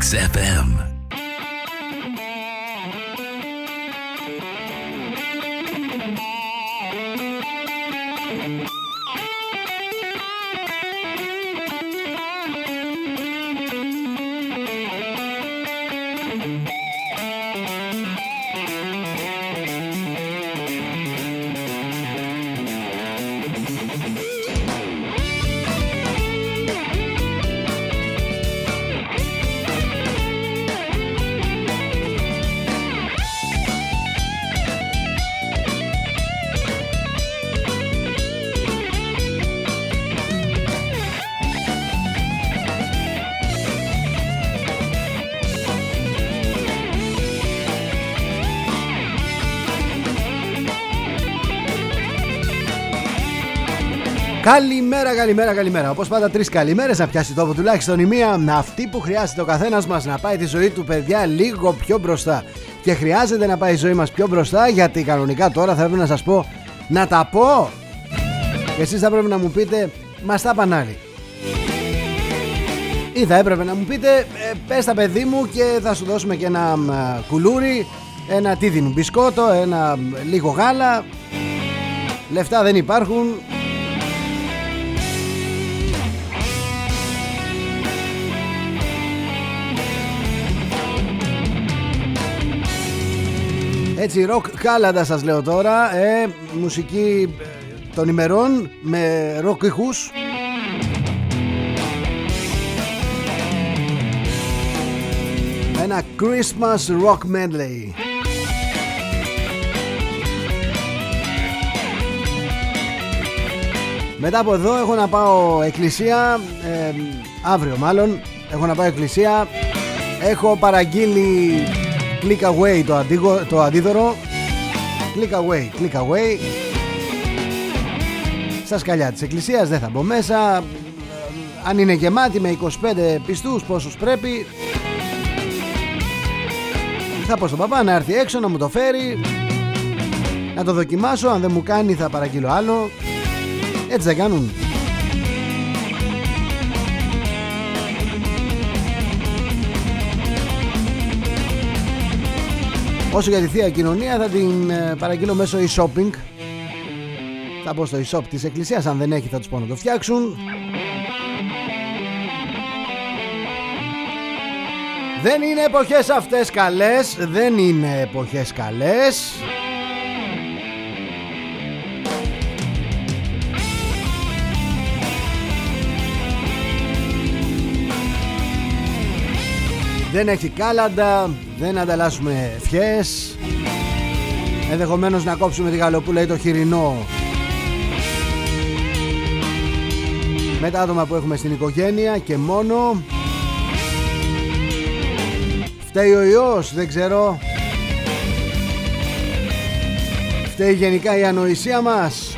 XFM. Καλημέρα, καλημέρα, καλημέρα. Όπως πάντα, τρεις καλημέρες να πιάσει τόπο τουλάχιστον η μία. Αυτή που χρειάζεται ο καθένας μας να πάει τη ζωή του, παιδιά, λίγο πιο μπροστά. Και χρειάζεται να πάει η ζωή μας πιο μπροστά, γιατί κανονικά τώρα θα έπρεπε να σας πω να τα πω. Και εσείς θα πρέπει να μου πείτε, μας τα πανάλι. Ή θα έπρεπε να μου πείτε, ε, πες τα παιδί μου και θα σου δώσουμε και ένα κουλούρι, ένα τι δίνουν, μπισκότο, ένα λίγο γάλα. Λεφτά δεν υπάρχουν, Έτσι ροκ κάλαντα σας λέω τώρα ε, Μουσική ε, των ημερών με ροκ ηχούς Ένα Christmas rock medley. Μετά από εδώ έχω να πάω εκκλησία ε, Αύριο μάλλον Έχω να πάω εκκλησία. Έχω παραγγείλει Click away το, αντίγο, το αντίδωρο. Click away, click away. Στα σκαλιά της εκκλησίας δεν θα μπω μέσα. Αν είναι γεμάτη με 25 πιστούς πόσους πρέπει. Θα πω στον παπά να έρθει έξω να μου το φέρει. Να το δοκιμάσω Αν δεν μου κάνει θα παραγγείλω άλλο. Έτσι δεν κάνουν Όσο για τη Θεία Κοινωνία θα την ε, παραγγείλω μέσω e-shopping. Θα πω στο e-shop της εκκλησίας Αν δεν έχει θα τους πω να το φτιάξουν. Δεν είναι εποχές αυτές καλές Δεν είναι εποχές καλές Δεν έχει κάλαντα δεν ανταλλάσσουμε ευχές. Ενδεχομένως να κόψουμε τη γαλοπούλα ή το χοιρινό. Με τα άτομα που έχουμε στην οικογένεια και μόνο. Φταίει ο ιός δεν ξέρω. Φταίει γενικά η ανοησία μας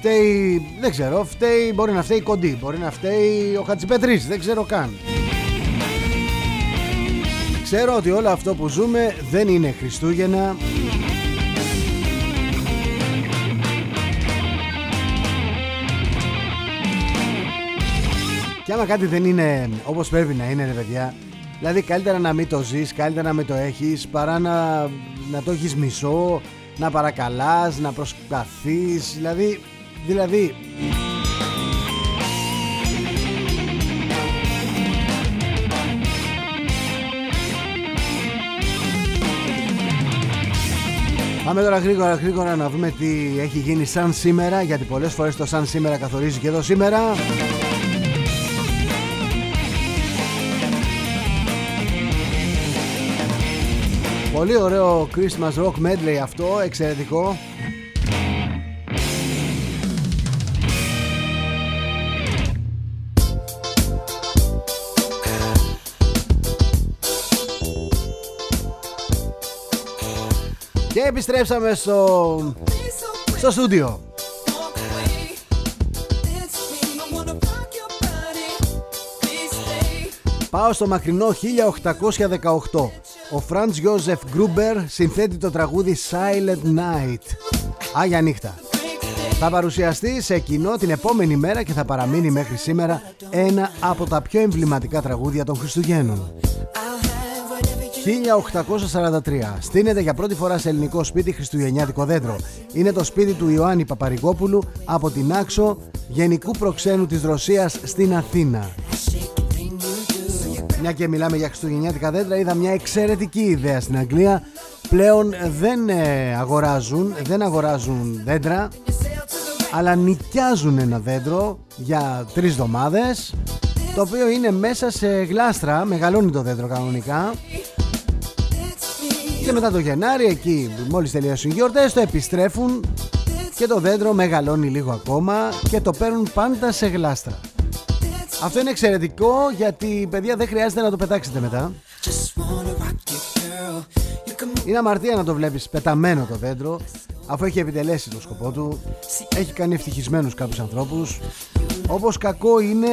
φταίει, δεν ξέρω, φταίει, μπορεί να φταίει κοντή, μπορεί να φταίει ο Χατζηπετρής, δεν ξέρω καν. Ξέρω ότι όλο αυτό που ζούμε δεν είναι Χριστούγεννα. Και άμα κάτι δεν είναι όπως πρέπει να είναι ρε παιδιά Δηλαδή καλύτερα να μην το ζεις, καλύτερα να μην το έχεις Παρά να, να το έχεις μισό, να παρακαλάς, να προσπαθείς Δηλαδή Δηλαδή Πάμε τώρα γρήγορα γρήγορα να δούμε τι έχει γίνει σαν σήμερα Γιατί πολλές φορές το σαν σήμερα καθορίζει και εδώ σήμερα. Πολύ ωραίο Christmas Rock Medley αυτό, εξαιρετικό επιστρέψαμε στο, στο στούντιο. Πάω στο μακρινό 1818 Ο Φραντς Γιώζεφ Γκρούμπερ συνθέτει το τραγούδι Silent Night. Άγια νύχτα. Θα παρουσιαστεί σε κοινό την επόμενη μέρα και θα παραμείνει μέχρι σήμερα ένα από τα πιο εμβληματικά τραγούδια των Χριστουγέννων. 1843. Στείνεται για πρώτη φορά σε ελληνικό σπίτι χριστουγεννιάτικο δέντρο. Είναι το σπίτι του Ιωάννη Παπαρηγόπουλου από την Άξο, γενικού προξένου της Ρωσίας στην Αθήνα. Μια και μιλάμε για χριστουγεννιάτικα δέντρα, είδα μια εξαιρετική ιδέα στην Αγγλία. Πλέον δεν ε, αγοράζουν, δεν αγοράζουν δέντρα, αλλά νοικιάζουν ένα δέντρο για τρεις εβδομάδες το οποίο είναι μέσα σε γλάστρα, μεγαλώνει το δέντρο κανονικά και μετά το Γενάρη εκεί μόλις τελειώσουν οι γιορτές το επιστρέφουν και το δέντρο μεγαλώνει λίγο ακόμα και το παίρνουν πάντα σε γλάστρα. Αυτό είναι εξαιρετικό γιατί παιδιά δεν χρειάζεται να το πετάξετε μετά. Είναι αμαρτία να το βλέπεις πεταμένο το δέντρο αφού έχει επιτελέσει το σκοπό του έχει κάνει ευτυχισμένους κάποιους ανθρώπους όπως κακό είναι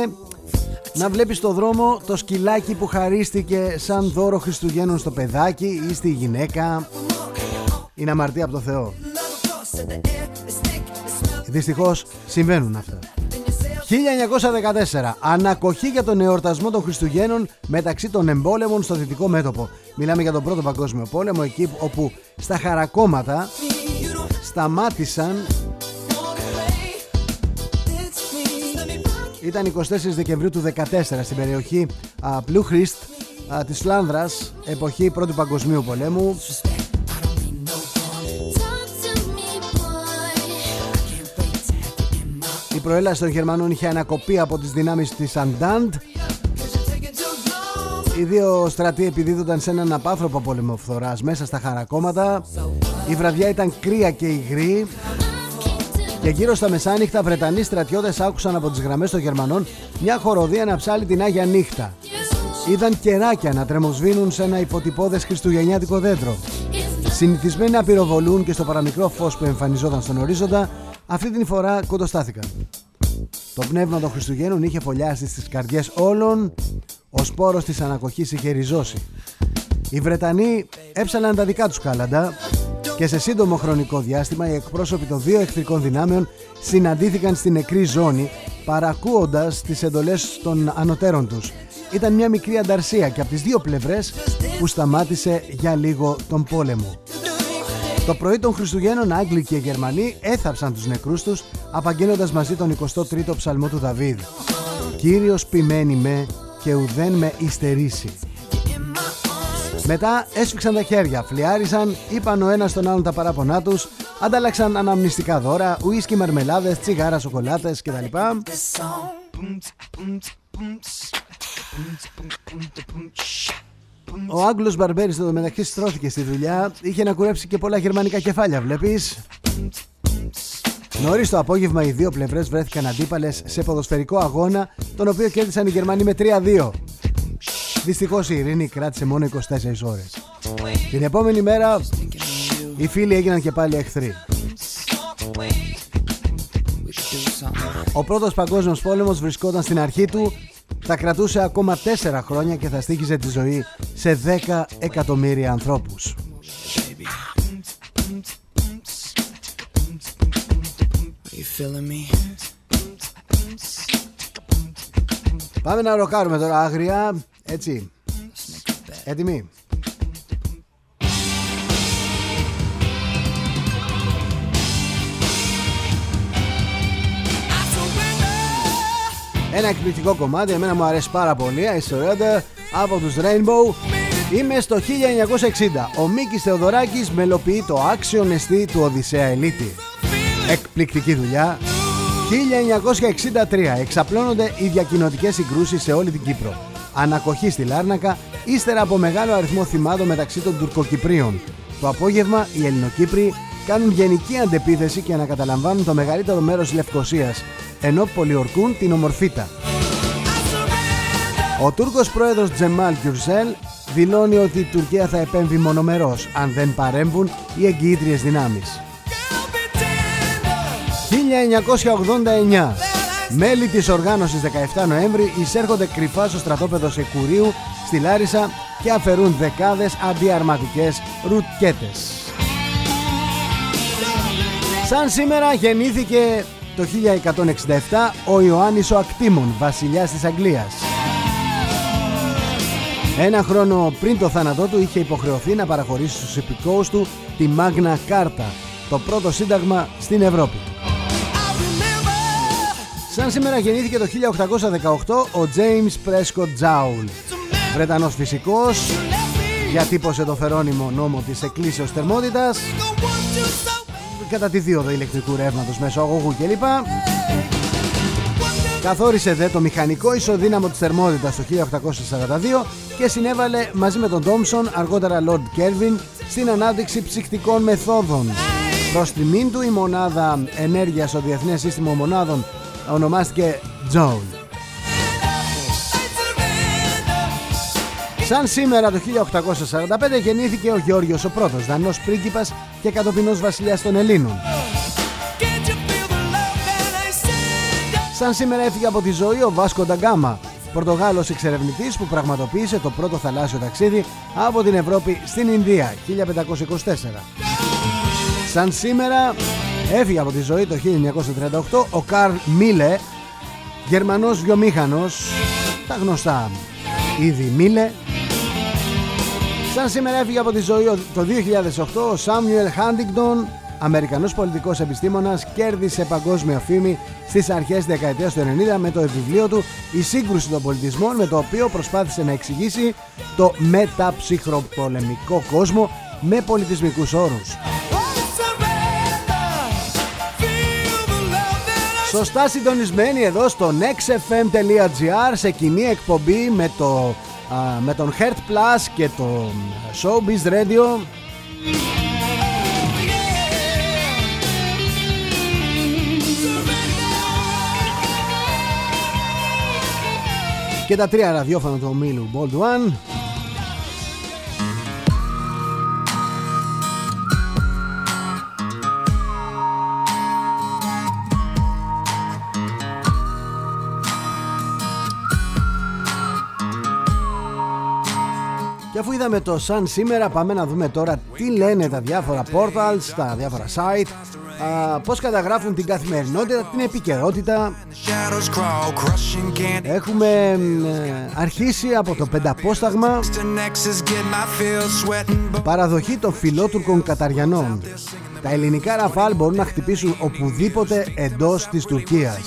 να βλέπεις στο δρόμο το σκυλάκι που χαρίστηκε σαν δώρο Χριστουγέννων στο παιδάκι ή στη γυναίκα είναι αμαρτία από το Θεό Δυστυχώς συμβαίνουν αυτά 1914. Ανακοχή για τον εορτασμό των Χριστουγέννων μεταξύ των εμπόλεμων στο δυτικό μέτωπο. Μιλάμε για τον πρώτο παγκόσμιο πόλεμο, εκεί όπου στα χαρακόμματα σταμάτησαν Ήταν 24 Δεκεμβρίου του 2014 στην περιοχή Πλούχρηστ της Φλάνδρας, εποχή Πρώτου Παγκοσμίου Πολέμου. Η προέλαση των Γερμανών είχε ανακοπεί από τις δυνάμεις της Αντάντ. Οι δύο στρατοί επιδίδονταν σε έναν απάνθρωπο πολεμοφθοράς μέσα στα χαρακόμματα. Η βραδιά ήταν κρύα και υγρή. Και γύρω στα μεσάνυχτα Βρετανοί στρατιώτες άκουσαν από τις γραμμές των Γερμανών μια χοροδία να ψάλει την Άγια Νύχτα. Είδαν κεράκια να τρεμοσβήνουν σε ένα υποτυπώδες χριστουγεννιάτικο δέντρο. Συνηθισμένοι να πυροβολούν και στο παραμικρό φως που εμφανιζόταν στον ορίζοντα, αυτή την φορά κοντοστάθηκαν. Το πνεύμα των Χριστουγέννων είχε φωλιάσει στις καρδιές όλων, ο σπόρος της ανακοχής είχε ριζώσει. Οι Βρετανοί έψαλαν τα δικά τους κάλαντα και σε σύντομο χρονικό διάστημα οι εκπρόσωποι των δύο εχθρικών δυνάμεων συναντήθηκαν στην νεκρή ζώνη παρακούοντας τις εντολές των ανωτέρων τους. Ήταν μια μικρή ανταρσία και από τις δύο πλευρές που σταμάτησε για λίγο τον πόλεμο. Το πρωί των Χριστουγέννων Άγγλοι και Γερμανοί έθαψαν τους νεκρούς τους απαγγέλλοντας μαζί τον 23ο ψαλμό του Δαβίδ «Κύριος ποιμένη με και ουδέν με υστερήσει». Μετά έσφιξαν τα χέρια, φλιάρισαν, είπαν ο ένας τον άλλον τα παράπονά τους, αντάλλαξαν αναμνηστικά δώρα, ουίσκι, μαρμελάδες, τσιγάρα, σοκολάτες κτλ. Ο Άγγλος Μπαρμπέρης εδώ μεταξύ στρώθηκε στη δουλειά Είχε να κουρέψει και πολλά γερμανικά κεφάλια βλέπεις Νωρίς το απόγευμα οι δύο πλευρές βρέθηκαν αντίπαλες σε ποδοσφαιρικό αγώνα Τον οποίο κέρδισαν οι Γερμανοί με 3-2 Δυστυχώς η ειρήνη κράτησε μόνο 24 ώρες. Την επόμενη μέρα οι φίλοι έγιναν και πάλι εχθροί. Ο πρώτος παγκόσμιος πόλεμος βρισκόταν στην αρχή του. Θα κρατούσε ακόμα 4 χρόνια και θα στήχιζε τη ζωή σε 10 εκατομμύρια ανθρώπους. Πάμε να ροκάρουμε τώρα άγρια, έτσι. Έτοιμοι; Ένα εκπληκτικό κομμάτι, εμένα μου αρέσει πάρα πολύ I Surrender από τους Rainbow. Είμαι στο 1960 Ο Μίκης Θεοδωράκης μελοποιεί το άξιο εστί του Οδυσσέα Ελίτη. Εκπληκτική δουλειά. 1963 εξαπλώνονται οι διακοινωτικές συγκρούσεις σε όλη την Κύπρο Ανακοχή στη Λάρνακα ύστερα από μεγάλο αριθμό θυμάτων μεταξύ των Τουρκοκυπρίων Το απόγευμα οι Ελληνοκύπροι κάνουν γενική αντεπίθεση και ανακαταλαμβάνουν το μεγαλύτερο μέρος Λευκοσίας ενώ πολιορκούν την ομορφίτα. Ο Τούρκος πρόεδρος Τζεμάλ Κιουρσέλ δηλώνει ότι η Τουρκία θα επέμβει μονομερός αν δεν παρέμβουν οι εγγυήτριες δυνάμεις. 1989 Μέλη της οργάνωσης 17 Νοέμβρη εισέρχονται κρυφά στο στρατόπεδο Σεκουρίου στη Λάρισα και αφαιρούν δεκάδες αντιαρματικές ρουτκέτες. Σαν σήμερα γεννήθηκε το 1167 ο Ιωάννης ο Ακτήμων, βασιλιάς της Αγγλίας. Ένα χρόνο πριν το θάνατό του είχε υποχρεωθεί να παραχωρήσει στους υπηκόους του τη Μάγνα Κάρτα, το πρώτο σύνταγμα στην Ευρώπη. Σαν σήμερα γεννήθηκε το 1818 ο James Prescott Joule, Βρετανός φυσικός, διατύπωσε το φερόνιμο νόμο της εκκλήσεως θερμότητας κατά τη δίωδο ηλεκτρικού ρεύματος μέσω αγωγού κλπ. Καθόρισε δε το μηχανικό ισοδύναμο της θερμότητας το 1842 και συνέβαλε μαζί με τον Τόμσον, αργότερα Lord Kelvin, στην ανάδειξη ψυχτικών μεθόδων. Προς τιμήν του η μονάδα ενέργειας στο Διεθνές Σύστημα Μονάδων ονομάστηκε Joule. Σαν σήμερα το 1845 γεννήθηκε ο Γεώργιος ο πρώτος, δανός πρίγκιπας και κατοπινός βασιλιάς των Ελλήνων. Σαν σήμερα έφυγε από τη ζωή ο Βάσκο Νταγκάμα, Πορτογάλος εξερευνητής που πραγματοποίησε το πρώτο θαλάσσιο ταξίδι από την Ευρώπη στην Ινδία 1524. Σαν σήμερα έφυγε από τη ζωή το 1938 ο Καρλ Μίλε, Γερμανός βιομήχανος, τα γνωστά ήδη Μίλε, Σαν σήμερα έφυγε από τη ζωή το 2008 ο Σάμιουελ Χάντιγκτον, Αμερικανός πολιτικός επιστήμονας, κέρδισε παγκόσμια φήμη στις αρχές της δεκαετίας του 90 με το βιβλίο του «Η σύγκρουση των πολιτισμών» με το οποίο προσπάθησε να εξηγήσει το μεταψυχροπολεμικό κόσμο με πολιτισμικούς όρους. Σωστά συντονισμένοι εδώ στο nextfm.gr σε κοινή εκπομπή με το με τον Heart Plus και το Showbiz Radio. Και τα τρία ραδιόφωνα του ομίλου Bold One είδαμε το σαν σήμερα. Πάμε να δούμε τώρα τι λένε τα διάφορα portals, τα διάφορα site α, Πώς καταγράφουν την καθημερινότητα, την επικαιρότητα. Έχουμε ε, αρχίσει από το πενταπόσταγμα. Παραδοχή των φιλότουρκων Καταριανών. Τα ελληνικά ραφάλ μπορούν να χτυπήσουν οπουδήποτε εντός της Τουρκίας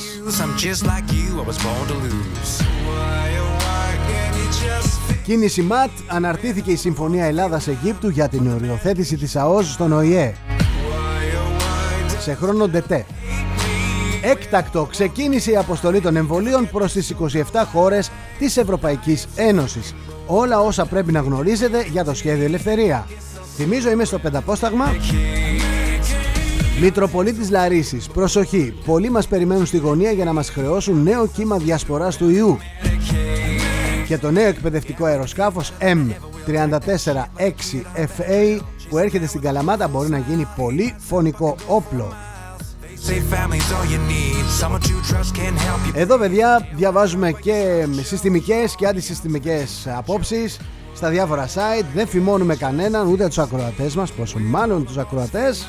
Κίνηση ΜΑΤ αναρτήθηκε η Συμφωνία Ελλάδας-Αιγύπτου για την οριοθέτηση της ΑΟΣ στον ΟΗΕ. Σε χρόνο ΔΕΤΕ. Έκτακτο ξεκίνησε η αποστολή των εμβολίων προς τις 27 χώρες της Ευρωπαϊκής Ένωσης. Όλα όσα πρέπει να γνωρίζετε για το σχέδιο Ελευθερία. Θυμίζω είμαι στο πενταπόσταγμα. Μητροπολίτης Λαρίσης, προσοχή, πολλοί μας περιμένουν στη γωνία για να μας χρεώσουν νέο κύμα διασποράς του ιού και το νέο εκπαιδευτικό αεροσκάφος M346FA που έρχεται στην Καλαμάτα μπορεί να γίνει πολύ φωνικό όπλο. Εδώ παιδιά διαβάζουμε και συστημικές και αντισυστημικές απόψεις στα διάφορα site. Δεν φημώνουμε κανέναν ούτε τους ακροατές μας πόσο μάλλον τους ακροατές.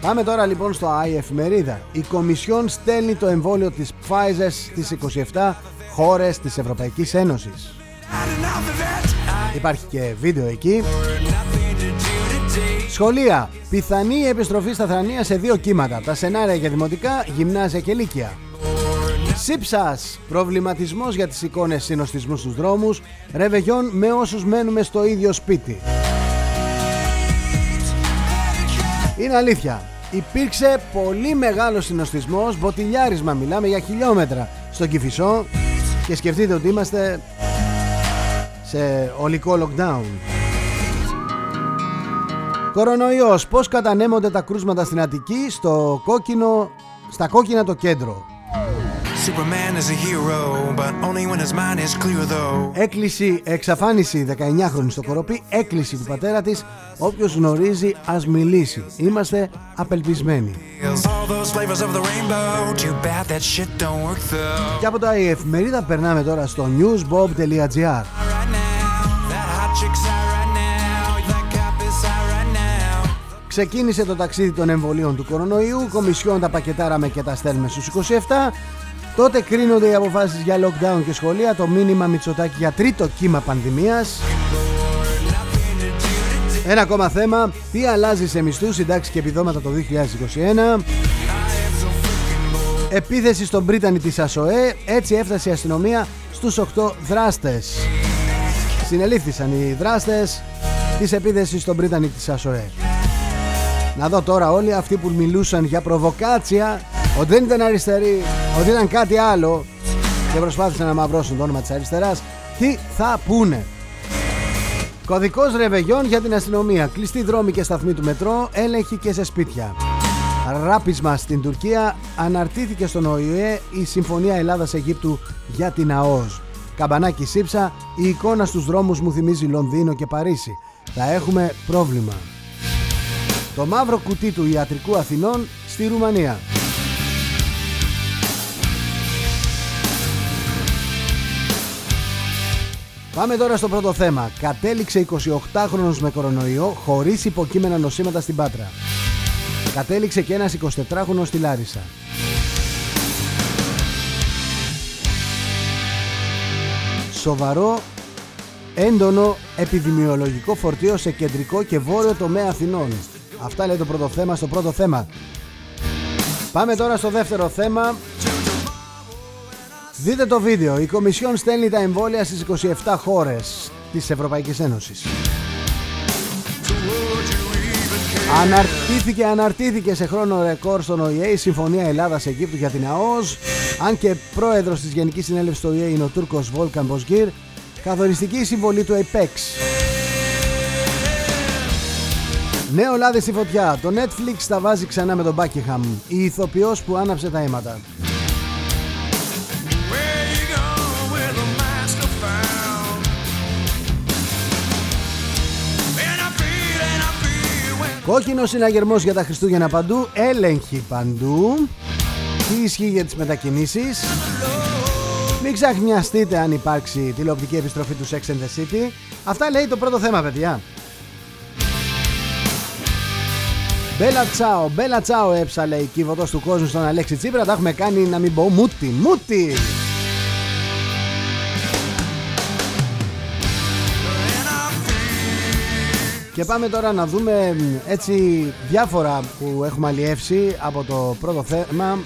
Πάμε τώρα λοιπόν στο I εφημερίδα. Η Κομισιόν στέλνει το εμβόλιο της Pfizer στις 27 χώρες της Ευρωπαϊκής Ένωσης. Υπάρχει και βίντεο εκεί. Σχολεία. Πιθανή επιστροφή στα θρανία σε δύο κύματα. Τα σενάρια για δημοτικά, γυμνάζια και λύκεια. Σύψας. Προβληματισμός για τις εικόνες συνοστισμούς στους δρόμους. Ρεβεγιόν με όσους μένουμε στο ίδιο σπίτι. Είναι αλήθεια. Υπήρξε πολύ μεγάλο συνοστισμός, μποτιλιάρισμα μιλάμε για χιλιόμετρα στον Κηφισό και σκεφτείτε ότι είμαστε σε ολικό lockdown. Κορονοϊός, πώς κατανέμονται τα κρούσματα στην Αττική στο κόκκινο, στα κόκκινα το κέντρο; Superman is. Έκλειση, εξαφάνιση 19χρονη στο κοροπή, έκλειση του πατέρα της Όποιος γνωρίζει ας μιλήσει. Είμαστε απελπισμένοι. Και από τα η εφημερίδα περνάμε τώρα στο newsbob.gr Ξεκίνησε το ταξίδι των εμβολίων του κορονοϊού, κομισιόν τα πακετάραμε και τα στέλνουμε στους 27 Τότε κρίνονται οι αποφάσεις για lockdown και σχολεία, το μήνυμα Μητσοτάκη για τρίτο κύμα πανδημίας. Ένα ακόμα θέμα, τι αλλάζει σε μισθούς, συντάξεις και επιδόματα το 2021. Επίθεση στον Πρίτανη της ΑΣΟΕ, έτσι έφτασε η αστυνομία στους 8 δράστες. Συνελήφθησαν οι δράστες της επίθεσης στον Πρίτανη της ΑΣΟΕ. Να δω τώρα όλοι αυτοί που μιλούσαν για προβοκάτσια ότι δεν ήταν αριστεροί, ότι ήταν κάτι άλλο και προσπάθησαν να μαυρώσουν το όνομα της αριστεράς τι θα πούνε. Κωδικός ρεβεγιών για την αστυνομία. Κλειστή δρόμοι και σταθμοί του μετρό, έλεγχοι και σε σπίτια. Ράπισμα στην Τουρκία, αναρτήθηκε στον ΟΗΕ η Συμφωνία Ελλάδας-Αιγύπτου για την ΑΟΣ. Καμπανάκι σύψα, η εικόνα στους δρόμους μου θυμίζει Λονδίνο και Παρίσι. Θα έχουμε πρόβλημα. Το μαύρο κουτί του ιατρικού Αθηνών στη Ρουμανία. Πάμε τώρα στο πρώτο θέμα. Κατέληξε 28χρονος με κορονοϊό χωρίς υποκείμενα νοσήματα στην Πάτρα. Κατέληξε και ένας 24χρονος στη Λάρισα. Σοβαρό έντονο επιδημιολογικό φορτίο σε κεντρικό και βόρειο τομέα Αθηνών. Αυτά λέει το πρώτο θέμα στο πρώτο θέμα. Πάμε τώρα στο δεύτερο θέμα. Δείτε το βίντεο. Η Κομισιόν στέλνει τα εμβόλια στις 27 χώρες της Ευρωπαϊκής Ένωσης. Αναρτήθηκε, αναρτήθηκε σε χρόνο ρεκόρ στον ΟΗΕ η Συμφωνία Ελλάδας-Αιγύπτου για την ΑΟΣ αν και πρόεδρος της Γενικής Συνέλευσης του ΟΗΕ είναι ο Τούρκος Βόλκαν Μποσγκύρ καθοριστική συμβολή του Apex Νέο λάδι στη φωτιά. Το Netflix τα βάζει ξανά με τον Buckingham. Η ηθοποιός που άναψε τα αίματα. Κόκκινος συναγερμός για τα Χριστούγεννα παντού, έλεγχη παντού. Τι ισχύει για τις μετακινήσεις; Μην ξαχνιαστείτε αν υπάρξει τηλεοπτική επιστροφή του Sex and the City. Αυτά λέει το πρώτο θέμα, παιδιά. Μπέλα τσάο, μπέλα τσάο έψαλε η κύβωτος του κόσμου στον Αλέξη Τσίπρα. Τα έχουμε κάνει να μην πω μούτι, μούτι. Και πάμε τώρα να δούμε έτσι διάφορα που έχουμε αλλιεύσει από το πρώτο θέμα.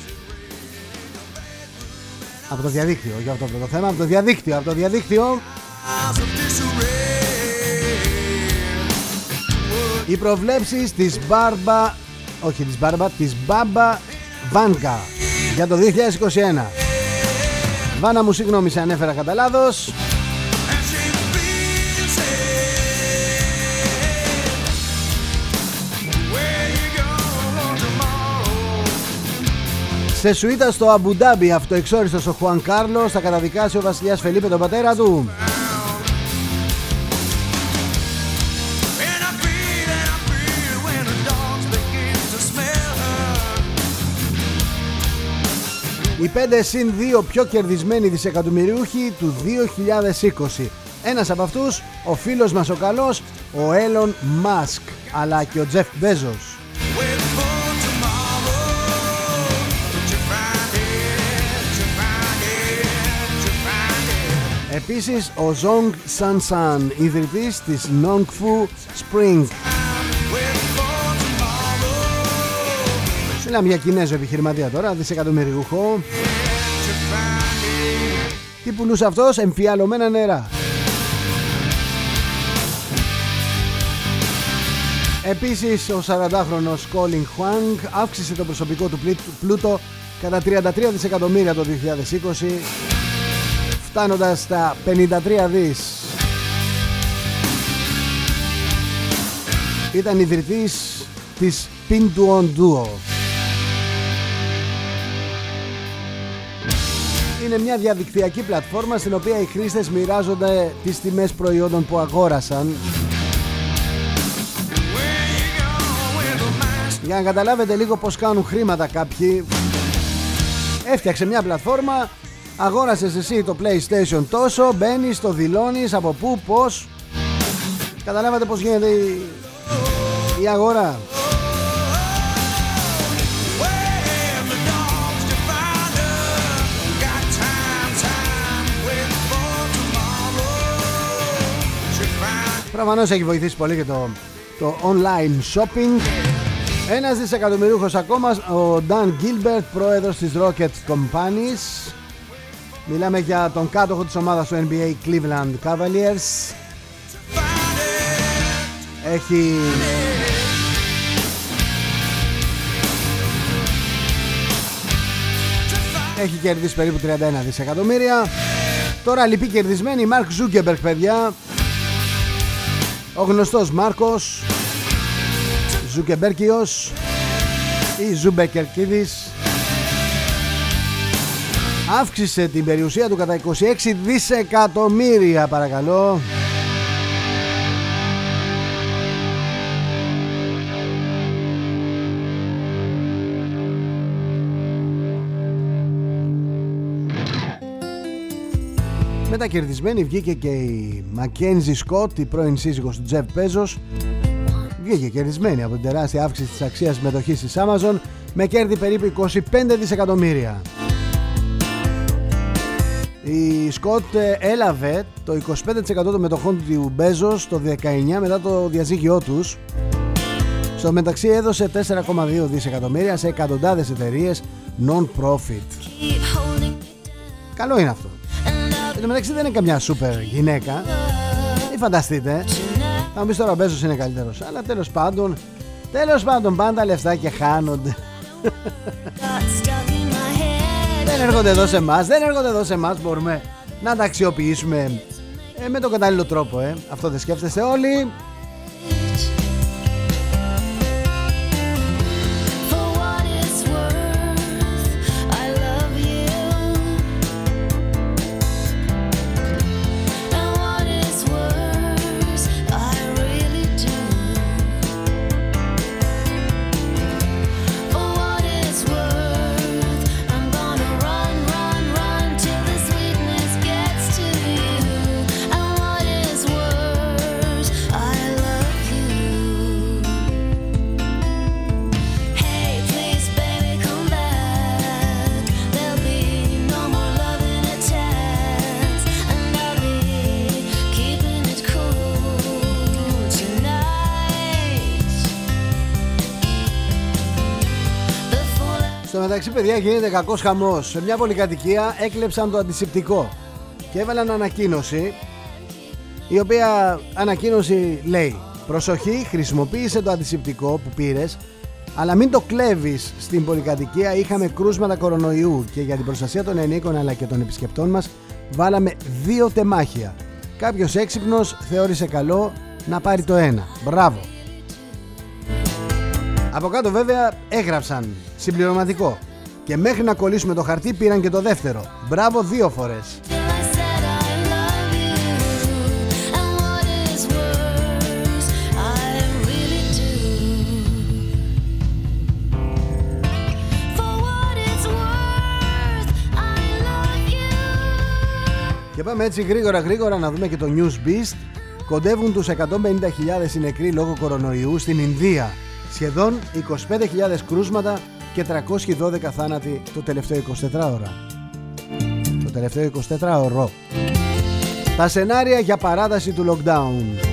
Από το διαδίκτυο, για αυτό το πρώτο θέμα, από το διαδίκτυο, από το διαδίκτυο. Οι προβλέψεις της Μπάρμπα Όχι της Μπάρμπα Της Μπάμπα Βάνκα Για το 2021 Βάνα μου συγγνώμη σε ανέφερα κατά λάθος Σε σουίτα στο Αμπουντάμπι αυτοεξόριστος ο Χουάν Κάρλος θα καταδικάσει ο βασιλιάς Φελίπε τον πατέρα του Οι 5 συν 2 πιο κερδισμένοι δισεκατομμυριούχοι του 2020. Ένας από αυτούς, ο φίλος μας ο καλός, ο Έλλον Μάσκ, αλλά και ο Τζεφ Μπέζος. Επίσης ο Ζόγκ Σαν Σαν, ιδρυτής της Nongfu Spring. Μιλάμε για Κινέζο επιχειρηματία τώρα, δισεκατομμυριούχο. Τι πουλούσε αυτός, εμφιαλωμένα νερά. Επίσης ο 40χρονος Colin Huang αύξησε το προσωπικό του πλούτο κατά 33 δισεκατομμύρια το 2020 φτάνοντας στα 53 δις. Ήταν ιδρυτής της Pinduon Duo. είναι μια διαδικτυακή πλατφόρμα στην οποία οι χρήστες μοιράζονται τις τιμές προϊόντων που αγόρασαν Για να καταλάβετε λίγο πως κάνουν χρήματα κάποιοι Έφτιαξε μια πλατφόρμα Αγόρασες εσύ το PlayStation τόσο, μπαίνεις, στο δηλώνεις από πού, πώς. Καταλάβατε πώς γίνεται η, αγορά. Προφανώς έχει βοηθήσει πολύ και το, online shopping. Ένας δισεκατομμυρίουχος ακόμα, ο Dan Gilbert, πρόεδρος της Rocket Companies, Μιλάμε για τον κάτοχο της ομάδας του NBA Cleveland Cavaliers. Έχει Έχει κερδίσει περίπου 31 δισεκατομμύρια. Τώρα λυπή κερδισμένη Μάρκ Ζούκερμπεργκ παιδιά. Ο γνωστός Μάρκος Ζουκεμπέρκιος ή Ζουμπεκερκίδης αύξησε την περιουσία του κατά 26 δισεκατομμύρια παρακαλώ Μετακερδισμένη βγήκε και η Μακένζι Σκότ, η πρώην σύζυγος του Τζεφ Πέζος βγήκε κερδισμένη από την τεράστια αύξηση της αξίας συμμετοχής της Amazon με κέρδη περίπου 25 δισεκατομμύρια. Η Σκότ έλαβε το 25% των μετοχών του Μπέζος το 19 μετά το διαζύγιό τους. Στο μεταξύ έδωσε 4,2 δισεκατομμύρια σε εκατοντάδες εταιρείες non-profit. Καλό είναι αυτό. Εν τω μεταξύ δεν είναι καμιά σούπερ γυναίκα. Μην φανταστείτε. Θα μου πεις τώρα ο Μπέζος είναι καλύτερος. Αλλά τέλος πάντων, τέλος πάντων πάντα λεφτά και χάνονται. Δεν έρχονται εδώ σε εμάς, δεν έρχονται εδώ σε εμάς. Μπορούμε να τα αξιοποιήσουμε ε, με τον κατάλληλο τρόπο. Ε. Αυτό δεν σκέφτεστε όλοι. Μεταξύ, παιδιά, γίνεται κακός χαμός. Σε μια πολυκατοικία έκλεψαν το αντισηπτικό και έβαλαν ανακοίνωση. Η οποία ανακοίνωση λέει: Προσοχή, χρησιμοποίησε το αντισηπτικό που πήρες, αλλά μην το κλέβεις στην πολυκατοικία. Είχαμε κρούσματα κορονοϊού και για την προστασία των ενίκων αλλά και των επισκεπτών μας βάλαμε δύο τεμάχια. Κάποιος έξυπνος θεώρησε καλό να πάρει το ένα. Μπράβο. Από κάτω βέβαια έγραψαν συμπληρωματικό και μέχρι να κολλήσουμε το χαρτί πήραν και το δεύτερο. Μπράβο δύο φορές. Και πάμε έτσι γρήγορα γρήγορα να δούμε και το News Beast. Κοντεύουν τους 150.000 νεκροί λόγω κορονοϊού στην Ινδία. Σχεδόν 25.000 κρούσματα και 312 θάνατοι το τελευταίο 24 ώρα. Το τελευταίο 24 ώρο. Τα σενάρια για παράταση του lockdown.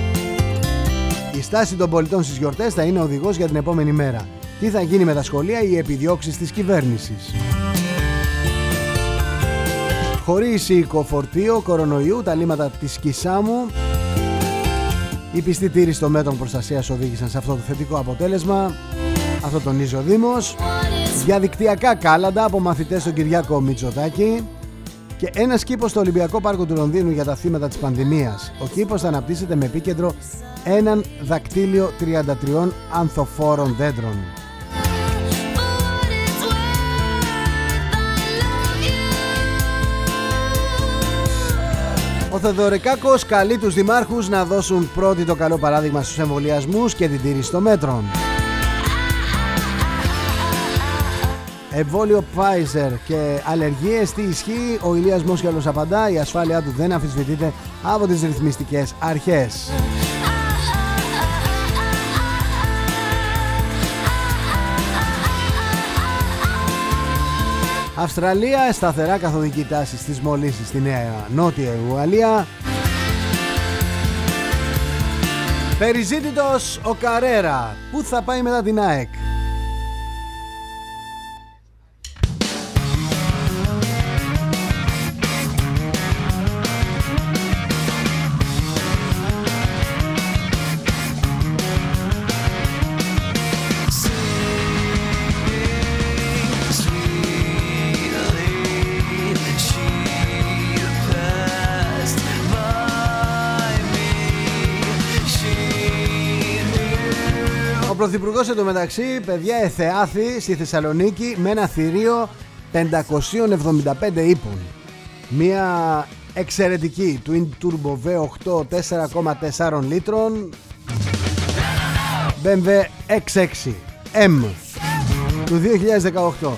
Η στάση των πολιτών στις γιορτές θα είναι οδηγός για την επόμενη μέρα. Τι θα γίνει με τα σχολεία ή οι επιδιώξεις της κυβέρνησης. Χωρίς οικοφορτίο κορονοϊού, τα λίματα της Κισάμου οι πιστοί τήρηση των μέτρων προστασίας οδήγησαν σε αυτό το θετικό αποτέλεσμα. Αυτό τονίζει ο Δήμος. Διαδικτυακά κάλαντα από μαθητές στον Κυριάκο Μητσοτάκη. Και ένα κήπο στο Ολυμπιακό Πάρκο του Λονδίνου για τα θύματα της πανδημίας. Ο κήπος θα αναπτύσσεται με επίκεντρο έναν δακτύλιο 33 ανθοφόρων δέντρων. Ο Θεοδωρικάκος καλεί τους δημάρχους να δώσουν πρώτοι το καλό παράδειγμα στους εμβολιασμούς και την τήρηση των μέτρων. Εμβόλιο Pfizer και αλλεργίες τι ισχύει, ο Ηλίας Μόσχαλος απαντά, η ασφάλειά του δεν αμφισβητείται από τις ρυθμιστικές αρχές. Αυστραλία, σταθερά καθοδική τάση στις μολύσεις στη Νέα Νότια Ουαλία. Περιζήτητος ο Καρέρα Πού θα πάει μετά την ΑΕΚ; Πρωθυπουργός εντωμεταξύ, παιδιά, εθεάθη στη Θεσσαλονίκη με ένα θηρίο 575 ύπων. Μια εξαιρετική Twin Turbo V8 4,4 λίτρων BMW X6 M του 2018.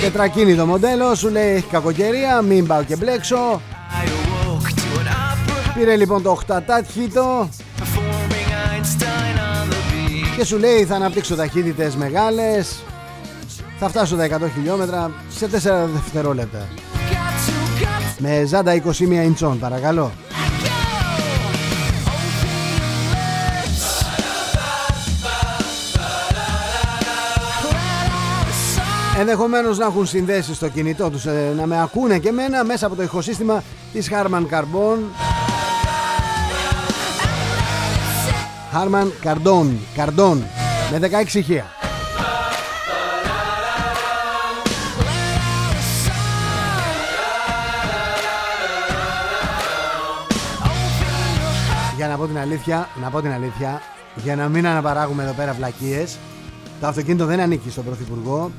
Τετρακίνητο μοντέλο, σου λέει έχει κακοκαιρία, μην πάω και μπλέξω. Πήρε λοιπόν το 8 τάτχητο και σου λέει θα αναπτύξω ταχύτητες μεγάλες. Θα φτάσω τα 100 χιλιόμετρα σε 4 δευτερόλεπτα με ζάντα 21 ιντσών παρακαλώ. Ενδεχομένως να έχουν συνδέσει στο κινητό τους ε, να με ακούνε και μένα μέσα από το ηχοσύστημα της Harman Kardon Harman Kardon Kardon με 16 ηχεία Για να πω την αλήθεια, να πω την αλήθεια, για να μην αναπαράγουμε εδώ πέρα βλακίες, το αυτοκίνητο δεν ανήκει στον Πρωθυπουργό,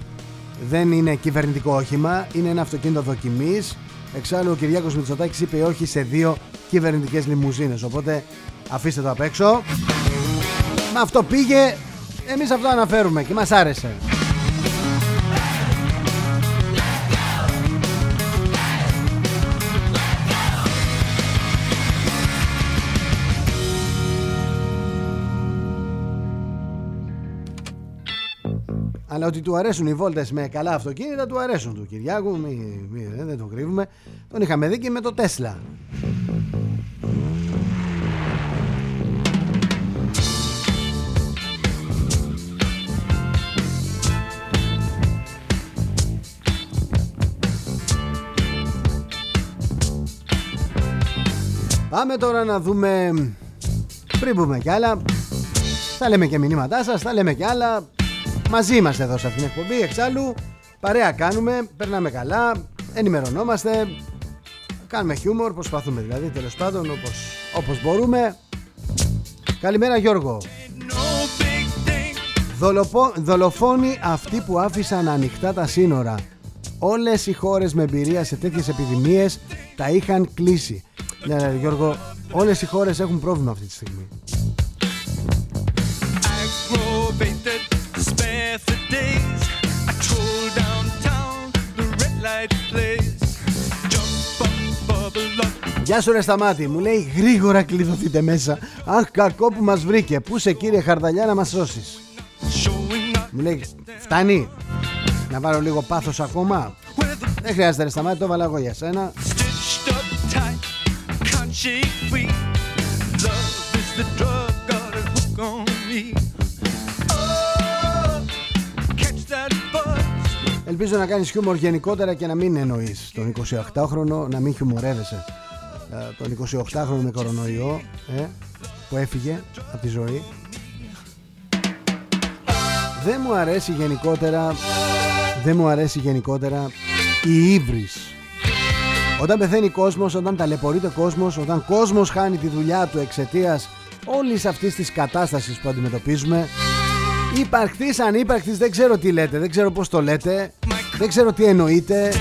δεν είναι κυβερνητικό όχημα, είναι ένα αυτοκίνητο δοκιμής. Εξάλλου ο Κυριάκος Μητσοτάκης είπε όχι σε δύο κυβερνητικές λιμουζίνες, οπότε αφήστε το απ' έξω. Με αυτό πήγε, εμείς αυτό αναφέρουμε και μας άρεσε. Αλλά ότι του αρέσουν οι βόλτες με καλά αυτοκίνητα του αρέσουν του Κυριάκου μη, μη, δεν το κρύβουμε τον είχαμε δει και με το Τέσλα Πάμε τώρα να δούμε. Πριν πούμε κι άλλα θα λέμε και μηνύματά σας, θα λέμε κι άλλα. Μαζί είμαστε εδώ σε αυτήν την εκπομπή Εξάλλου παρέα κάνουμε, περνάμε καλά Ενημερωνόμαστε Κάνουμε χιούμορ, προσπαθούμε δηλαδή τέλος πάντων όπως, όπως μπορούμε. Καλημέρα Γιώργο. Δολοπο, Δολοφόνοι αυτοί που άφησαν ανοιχτά τα σύνορα. Όλες οι χώρες με εμπειρία σε τέτοιες επιδημίες τα είχαν κλείσει Ναι, ναι Γιώργο, όλες οι χώρες έχουν πρόβλημα αυτή τη στιγμή. Γεια σου ρε Σταμάτη, μου λέει γρήγορα κλειδωθείτε μέσα. Αχ κακό που μας βρήκε, πού σε κύριε Χαρδαλιά να μας σώσεις; Μου λέει φτάνει; Να βάλω λίγο πάθος ακόμα; Δεν χρειάζεται ρε Σταμάτη, το βάλα εγώ για σένα Ελπίζω να κάνεις χιούμορ γενικότερα και να μην εννοείς τον 28χρονο, να μην χιουμορεύεσαι ε, τον 28χρονο με κορονοϊό ε, που έφυγε από τη ζωή. Δεν μου αρέσει γενικότερα δεν μου αρέσει γενικότερα η ύβρις. Όταν πεθαίνει κόσμος, όταν ταλαιπωρείται κόσμος, όταν κόσμος χάνει τη δουλειά του εξαιτίας όλης αυτής της κατάστασης που αντιμετωπίζουμε Υπαρκτής, ανύπαρκτης, δεν ξέρω τι λέτε, δεν ξέρω πώς το λέτε, δεν ξέρω τι εννοείτε.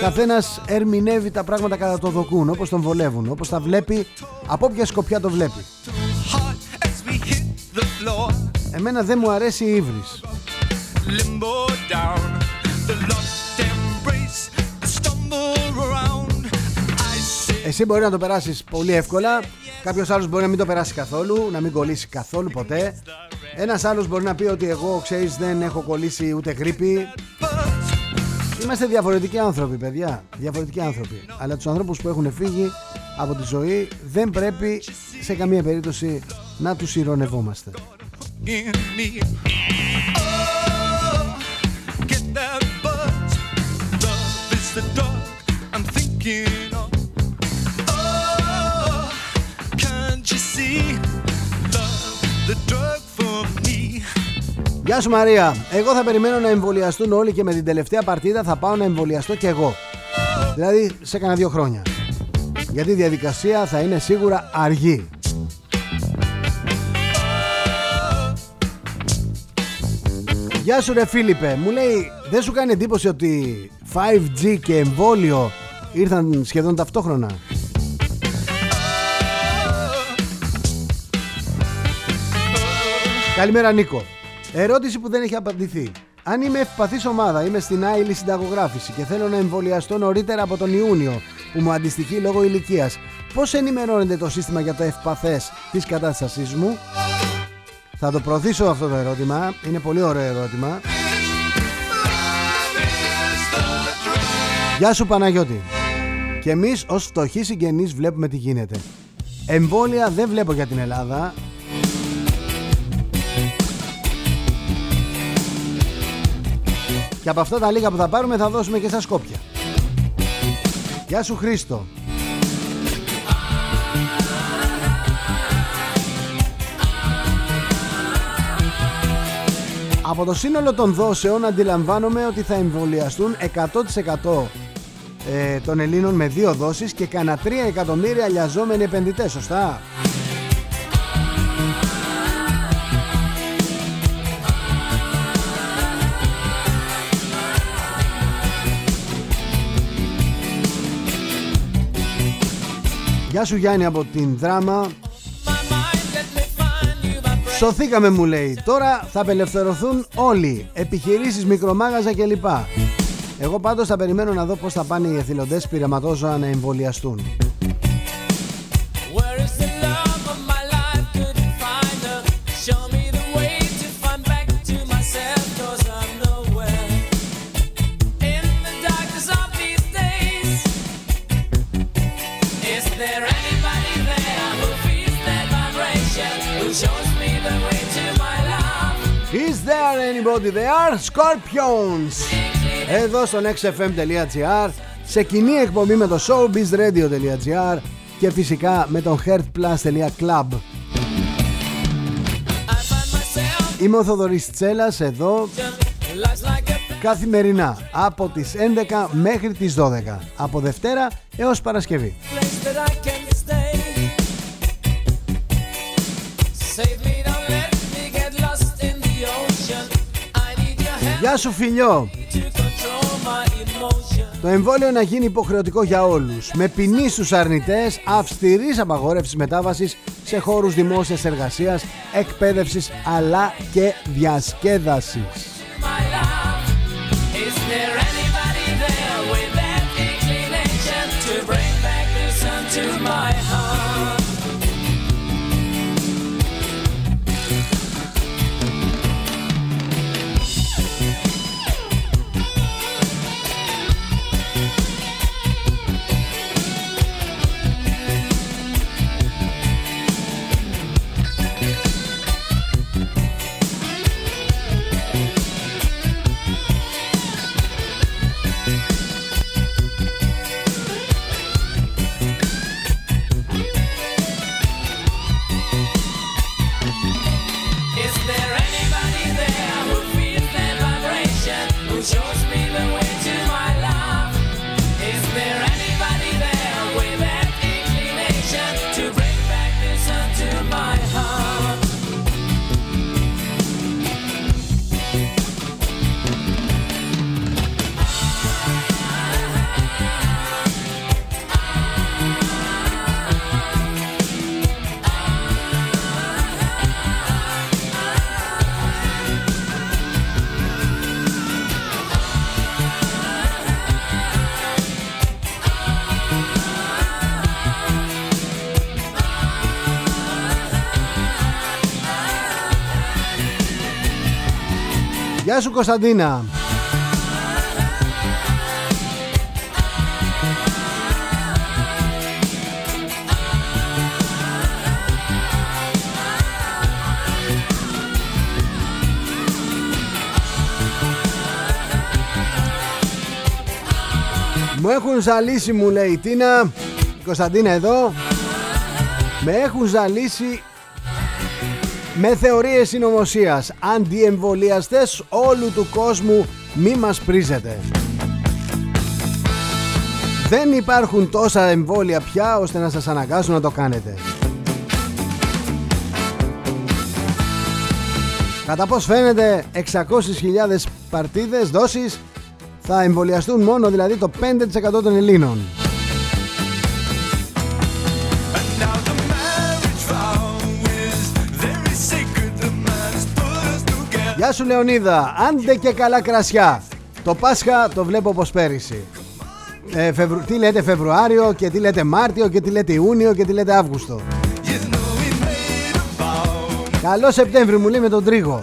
Καθένας ερμηνεύει τα πράγματα κατά το δοκούν, όπως τον βολεύουν, όπως τα βλέπει, από όποια σκοπιά το βλέπει. Εμένα δεν μου αρέσει η ύβρις. Εσύ μπορεί να το περάσεις πολύ εύκολα. Κάποιος άλλος μπορεί να μην το περάσει καθόλου Να μην κολλήσει καθόλου ποτέ. Ένας άλλος μπορεί να πει ότι εγώ ξέρεις δεν έχω κολλήσει ούτε γρήπη. Είμαστε διαφορετικοί άνθρωποι παιδιά. Διαφορετικοί άνθρωποι. Αλλά τους ανθρώπους που έχουν φύγει από τη ζωή δεν πρέπει σε καμία περίπτωση να τους ηρωνευόμαστε. Γεια σου Μαρία, εγώ θα περιμένω να εμβολιαστούν όλοι και με την τελευταία παρτίδα θα πάω να εμβολιαστώ και εγώ. Δηλαδή σε κανένα δύο χρόνια. Γιατί η διαδικασία θα είναι σίγουρα αργή. Γεια σου ρε Φίλιππε, μου λέει δεν σου κάνει εντύπωση ότι 5G και εμβόλιο ήρθαν σχεδόν ταυτόχρονα; Καλημέρα Νίκο. Ερώτηση που δεν έχει απαντηθεί. Αν είμαι ευπαθής ομάδα, είμαι στην άειλη συνταγογράφηση και θέλω να εμβολιαστώ νωρίτερα από τον Ιούνιο που μου αντιστοιχεί λόγω ηλικίας, πώς ενημερώνεται το σύστημα για το ευπαθές της κατάστασής μου; Θα το προωθήσω αυτό το ερώτημα. Είναι πολύ ωραίο ερώτημα. Γεια σου Παναγιώτη. Και εμείς ως φτωχοί συγγενείς βλέπουμε τι γίνεται. Εμβόλια δεν βλέπω για την Ελλάδα. Και από αυτά τα λίγα που θα πάρουμε θα δώσουμε και στα Σκόπια. Γεια σου Χρήστο. Από το σύνολο των δόσεων αντιλαμβάνομαι ότι θα εμβολιαστούν 100% ε, των Ελλήνων με δύο δόσεις και κανένα 3 εκατομμύρια λιαζόμενοι επενδυτές, σωστά; Γεια σου Γιάννη από την δράμα. Σωθήκαμε μου λέει. Τώρα θα απελευθερωθούν όλοι. Επιχειρήσεις, μικρομάγαζα κλπ. Εγώ πάντως θα περιμένω να δω πως θα πάνε οι εθελοντές πειραματόζωα να εμβολιαστούν anybody there Scorpions. Εδώ στο nextfm.gr Σε κοινή εκπομπή με το showbizradio.gr Και φυσικά με τον heartplus.club Είμαι ο Θοδωρής Τσέλας εδώ Καθημερινά από τις 11 μέχρι τις 12 Από Δευτέρα έως Παρασκευή Γεια σου φιλιό. Το εμβόλιο να γίνει υποχρεωτικό για όλους. Με ποινή στους αρνητές Αυστηρής απαγόρευσης μετάβασης Σε χώρους δημόσιας εργασίας Εκπαίδευσης αλλά και διασκέδασης Γεια σου Κωνσταντίνα. Μου έχουν ζαλίσει μου λέει η Τίνα Η Κωνσταντίνα εδώ Με έχουν ζαλίσει με θεωρίες συνωμοσίας. Αντιεμβολιαστές όλου του κόσμου μη μας πρίζετε Δεν υπάρχουν τόσα εμβόλια πια ώστε να σας αναγκάσουν να το κάνετε Κατά πως φαίνεται 600.000 παρτίδες δόσεις θα εμβολιαστούν μόνο δηλαδή το 5% των Ελλήνων. Γεια σου Λεωνίδα, άντε και καλά κρασιά. Το Πάσχα το βλέπω όπως πέρυσι. Ε, Τι λέτε Φεβρουάριο και τι λέτε Μάρτιο και τι λέτε Ιούνιο και τι λέτε Αύγουστο. Καλό Σεπτέμβρη μου λέει με τον Τρίγο.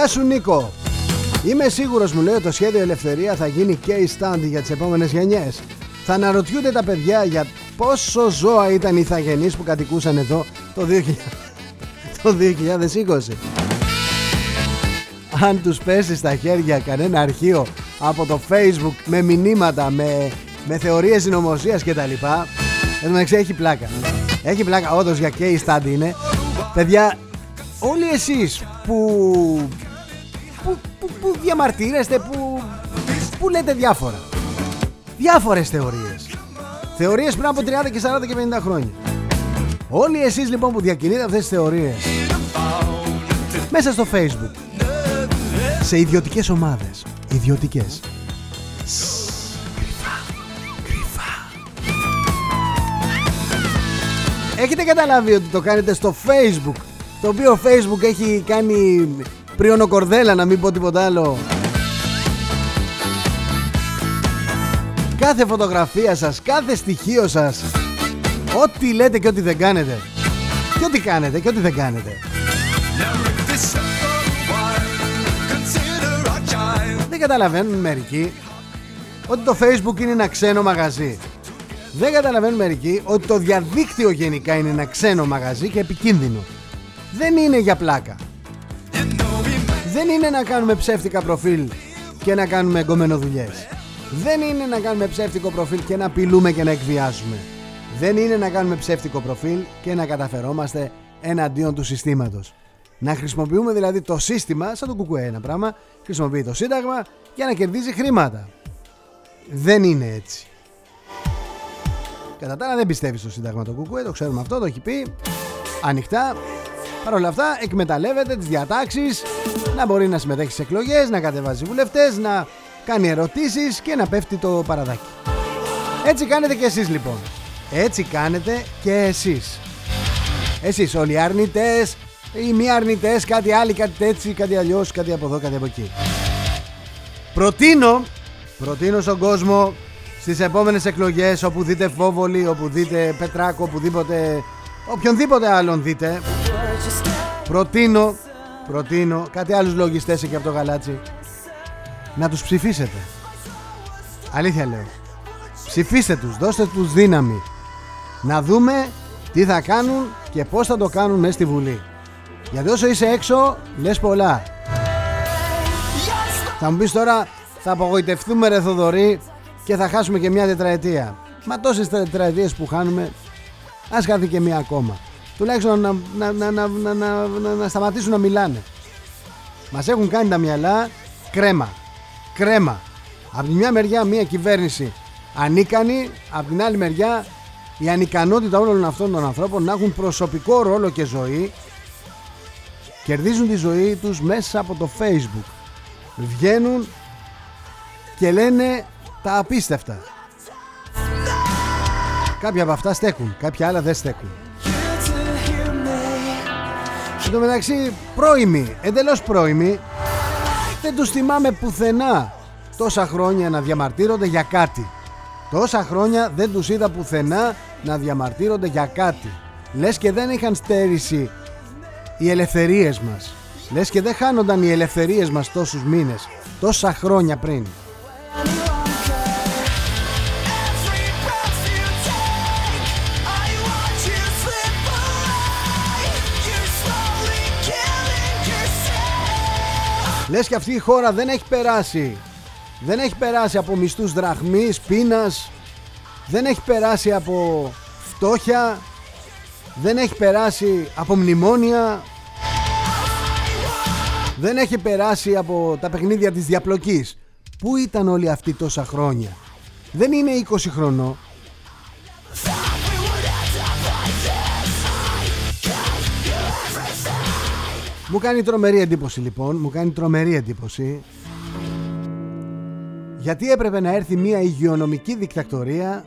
Γεια σου Νίκο. Είμαι σίγουρος μου λέει ότι το σχέδιο Ελευθερία θα γίνει case stand για τις επόμενες γενιές. Θα αναρωτιούνται τα παιδιά για πόσο ζώα ήταν οι ηθαγενείς που κατοικούσαν εδώ το, 2000... το 2020 Αν τους πέσει στα χέρια κανένα αρχείο από το facebook με μηνύματα, με, με θεωρίες συνωμοσίας κτλ Εν έχει πλάκα. Έχει πλάκα όντως για case stand είναι. Παιδιά όλοι εσείς που που, που, που διαμαρτύρεστε, που, που λέτε διάφορα; Διάφορες θεωρίες. Θεωρίες πριν από 30 και 40 και 50 χρόνια. Όλοι εσείς λοιπόν που διακινείτε αυτές τις θεωρίες μέσα στο facebook σε ιδιωτικές ομάδες ιδιωτικές κρυφά κρυφά έχετε καταλάβει ότι το κάνετε στο facebook το οποίο facebook έχει κάνει Κορδέλα να μην πω τίποτα άλλο. Κάθε φωτογραφία σας, κάθε στοιχείο σας Ό,τι λέτε και ό,τι δεν κάνετε Και ό,τι κάνετε και ό,τι δεν κάνετε. Δεν καταλαβαίνουν μερικοί Ότι το facebook είναι ένα ξένο μαγαζί. Δεν καταλαβαίνουν μερικοί Ότι το διαδίκτυο γενικά είναι ένα ξένο μαγαζί και επικίνδυνο. Δεν είναι για πλάκα δεν είναι να κάνουμε ψεύτικα προφίλ και να κάνουμε δουλειές. Δεν είναι να κάνουμε ψεύτικο προφίλ και να απειλούμε και να εκβιάζουμε. Δεν είναι να κάνουμε ψεύτικο προφίλ και να καταφερόμαστε εναντίον του συστήματος. Να χρησιμοποιούμε δηλαδή το σύστημα, σαν το κουκουέ ένα πράγμα, χρησιμοποιεί το σύνταγμα για να κερδίζει χρήματα. Δεν είναι έτσι. Κατά τα άλλα δεν πιστεύει στο σύνταγμα το κουκουέ, το ξέρουμε αυτό, το έχει πει ανοιχτά. Παρ' όλα αυτά εκμεταλλεύεται τις διατάξεις να μπορεί να συμμετέχει σε εκλογές, να κατεβάζει βουλευτές, να κάνει ερωτήσεις και να πέφτει το παραδάκι. Έτσι κάνετε και εσείς λοιπόν. Έτσι κάνετε και εσείς. Εσείς όλοι οι αρνητές, οι μη αρνητές, κάτι άλλο, κάτι έτσι, κάτι αλλιώς, κάτι από εδώ, κάτι από εκεί. Προτείνω, προτείνω στον κόσμο στις επόμενες εκλογές όπου δείτε Φόβολη, όπου δείτε Πετράκο, οπουδήποτε, οποιονδήποτε άλλον δείτε Προτείνω, προτείνω κάτι άλλους λογιστές εκεί από το γαλάτσι να τους ψηφίσετε. Αλήθεια λέω. Ψηφίστε τους, δώστε τους δύναμη. Να δούμε τι θα κάνουν και πώς θα το κάνουν μέσα στη Βουλή. Γιατί όσο είσαι έξω, λες πολλά. Θα μου πεις τώρα, θα απογοητευτούμε ρε Θοδωρή και θα χάσουμε και μια τετραετία. Μα τόσες τετραετίες που χάνουμε, ας χάθει και μια ακόμα τουλάχιστον να, να, να, να, να, να, να σταματήσουν να μιλάνε. Μας έχουν κάνει τα μυαλά κρέμα. Κρέμα. Από τη μια μεριά μια κυβέρνηση ανίκανη, από την άλλη μεριά η ανικανότητα όλων αυτών των ανθρώπων να έχουν προσωπικό ρόλο και ζωή κερδίζουν τη ζωή τους μέσα από το facebook βγαίνουν και λένε τα απίστευτα κάποια από αυτά στέκουν κάποια άλλα δεν στέκουν Εν τω μεταξύ πρώιμοι, εντελώς πρώιμοι Δεν τους θυμάμαι πουθενά Τόσα χρόνια να διαμαρτύρονται για κάτι Τόσα χρόνια δεν τους είδα πουθενά να διαμαρτύρονται για κάτι. Λες και δεν είχαν στέρηση οι ελευθερίες μας. Λες και δεν χάνονταν οι ελευθερίες μας τόσους μήνες, τόσα χρόνια πριν. Λες και αυτή η χώρα δεν έχει περάσει. Δεν έχει περάσει από μισθούς δραχμής, πείνας. Δεν έχει περάσει από φτώχεια. Δεν έχει περάσει από μνημόνια. Δεν έχει περάσει από τα παιχνίδια της διαπλοκής. Πού ήταν όλοι αυτοί τόσα χρόνια; Δεν είναι 20 χρονών Μου κάνει τρομερή εντύπωση λοιπόν, μου κάνει τρομερή εντύπωση. Γιατί έπρεπε να έρθει μια υγειονομική δικτακτορία.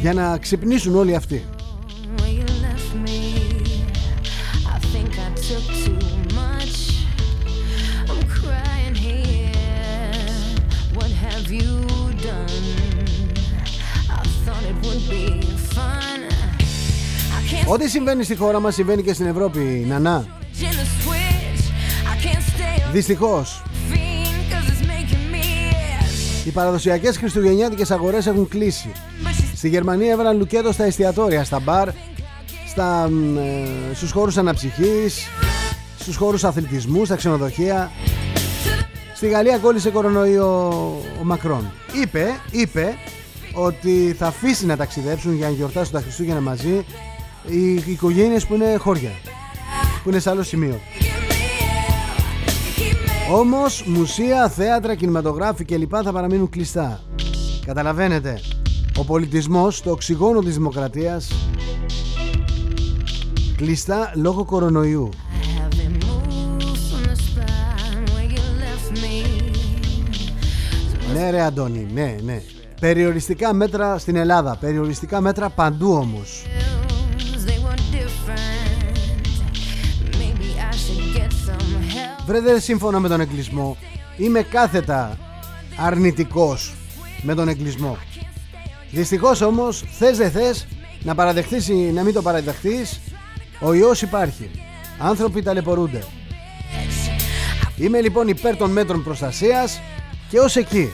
Για να ξυπνήσουν όλοι αυτοί. Ό,τι συμβαίνει στη χώρα μας συμβαίνει και στην Ευρώπη, Νανά. Δυστυχώς. Οι παραδοσιακές χριστουγεννιάτικες αγορές έχουν κλείσει. Στη Γερμανία έβαλαν λουκέτο στα εστιατόρια, στα μπαρ, στα, ε, στους χώρους αναψυχής, στους χώρους αθλητισμού, στα ξενοδοχεία. Στη Γαλλία κόλλησε κορονοϊό ο Μακρόν. Είπε, είπε ότι θα αφήσει να ταξιδέψουν για να γιορτάσουν τα Χριστούγεννα μαζί οι οικογένειες που είναι χώρια που είναι σε άλλο σημείο. Όμως μουσεία, θέατρα, κινηματογράφοι κλπ θα παραμείνουν κλειστά. Καταλαβαίνετε ο πολιτισμός, το οξυγόνο της δημοκρατίας κλειστά λόγω κορονοϊού. Ναι ρε Αντώνη, ναι, ναι. Περιοριστικά μέτρα στην Ελλάδα Περιοριστικά μέτρα παντού όμως Βρε δεν σύμφωνα με τον εγκλισμό Είμαι κάθετα αρνητικός με τον εγκλισμό Δυστυχώς όμως θες δεν θες να παραδεχθείς ή να μην το παραδεχθείς Ο ιός υπάρχει. Άνθρωποι ταλαιπωρούνται. Είμαι λοιπόν υπέρ των μέτρων προστασίας και ως εκεί.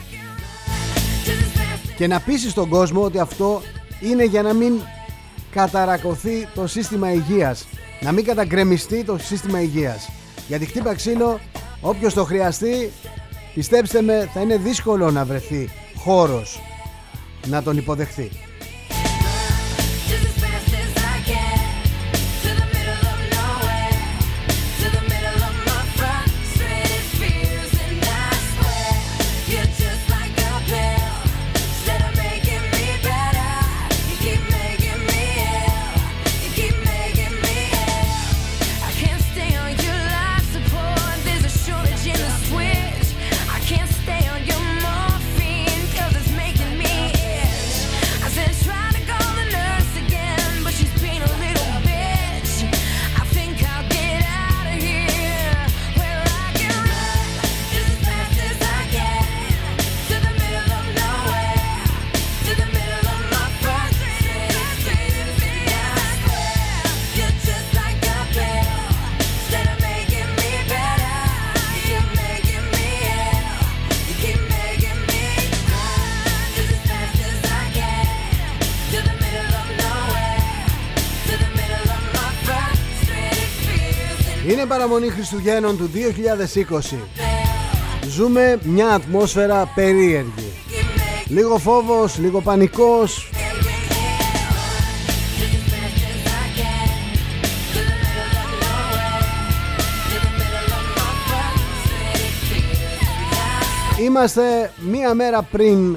Και να πείσει τον κόσμο ότι αυτό είναι για να μην καταρακωθεί το σύστημα υγείας. Να μην καταγκρεμιστεί το σύστημα υγείας γιατί χτύπα ξύλο όποιος το χρειαστεί πιστέψτε με θα είναι δύσκολο να βρεθεί χώρος να τον υποδεχθεί παραμονή Χριστουγέννων του 2020 Ζούμε μια ατμόσφαιρα περίεργη. Λίγο φόβος, λίγο πανικός. Είμαστε μία μέρα πριν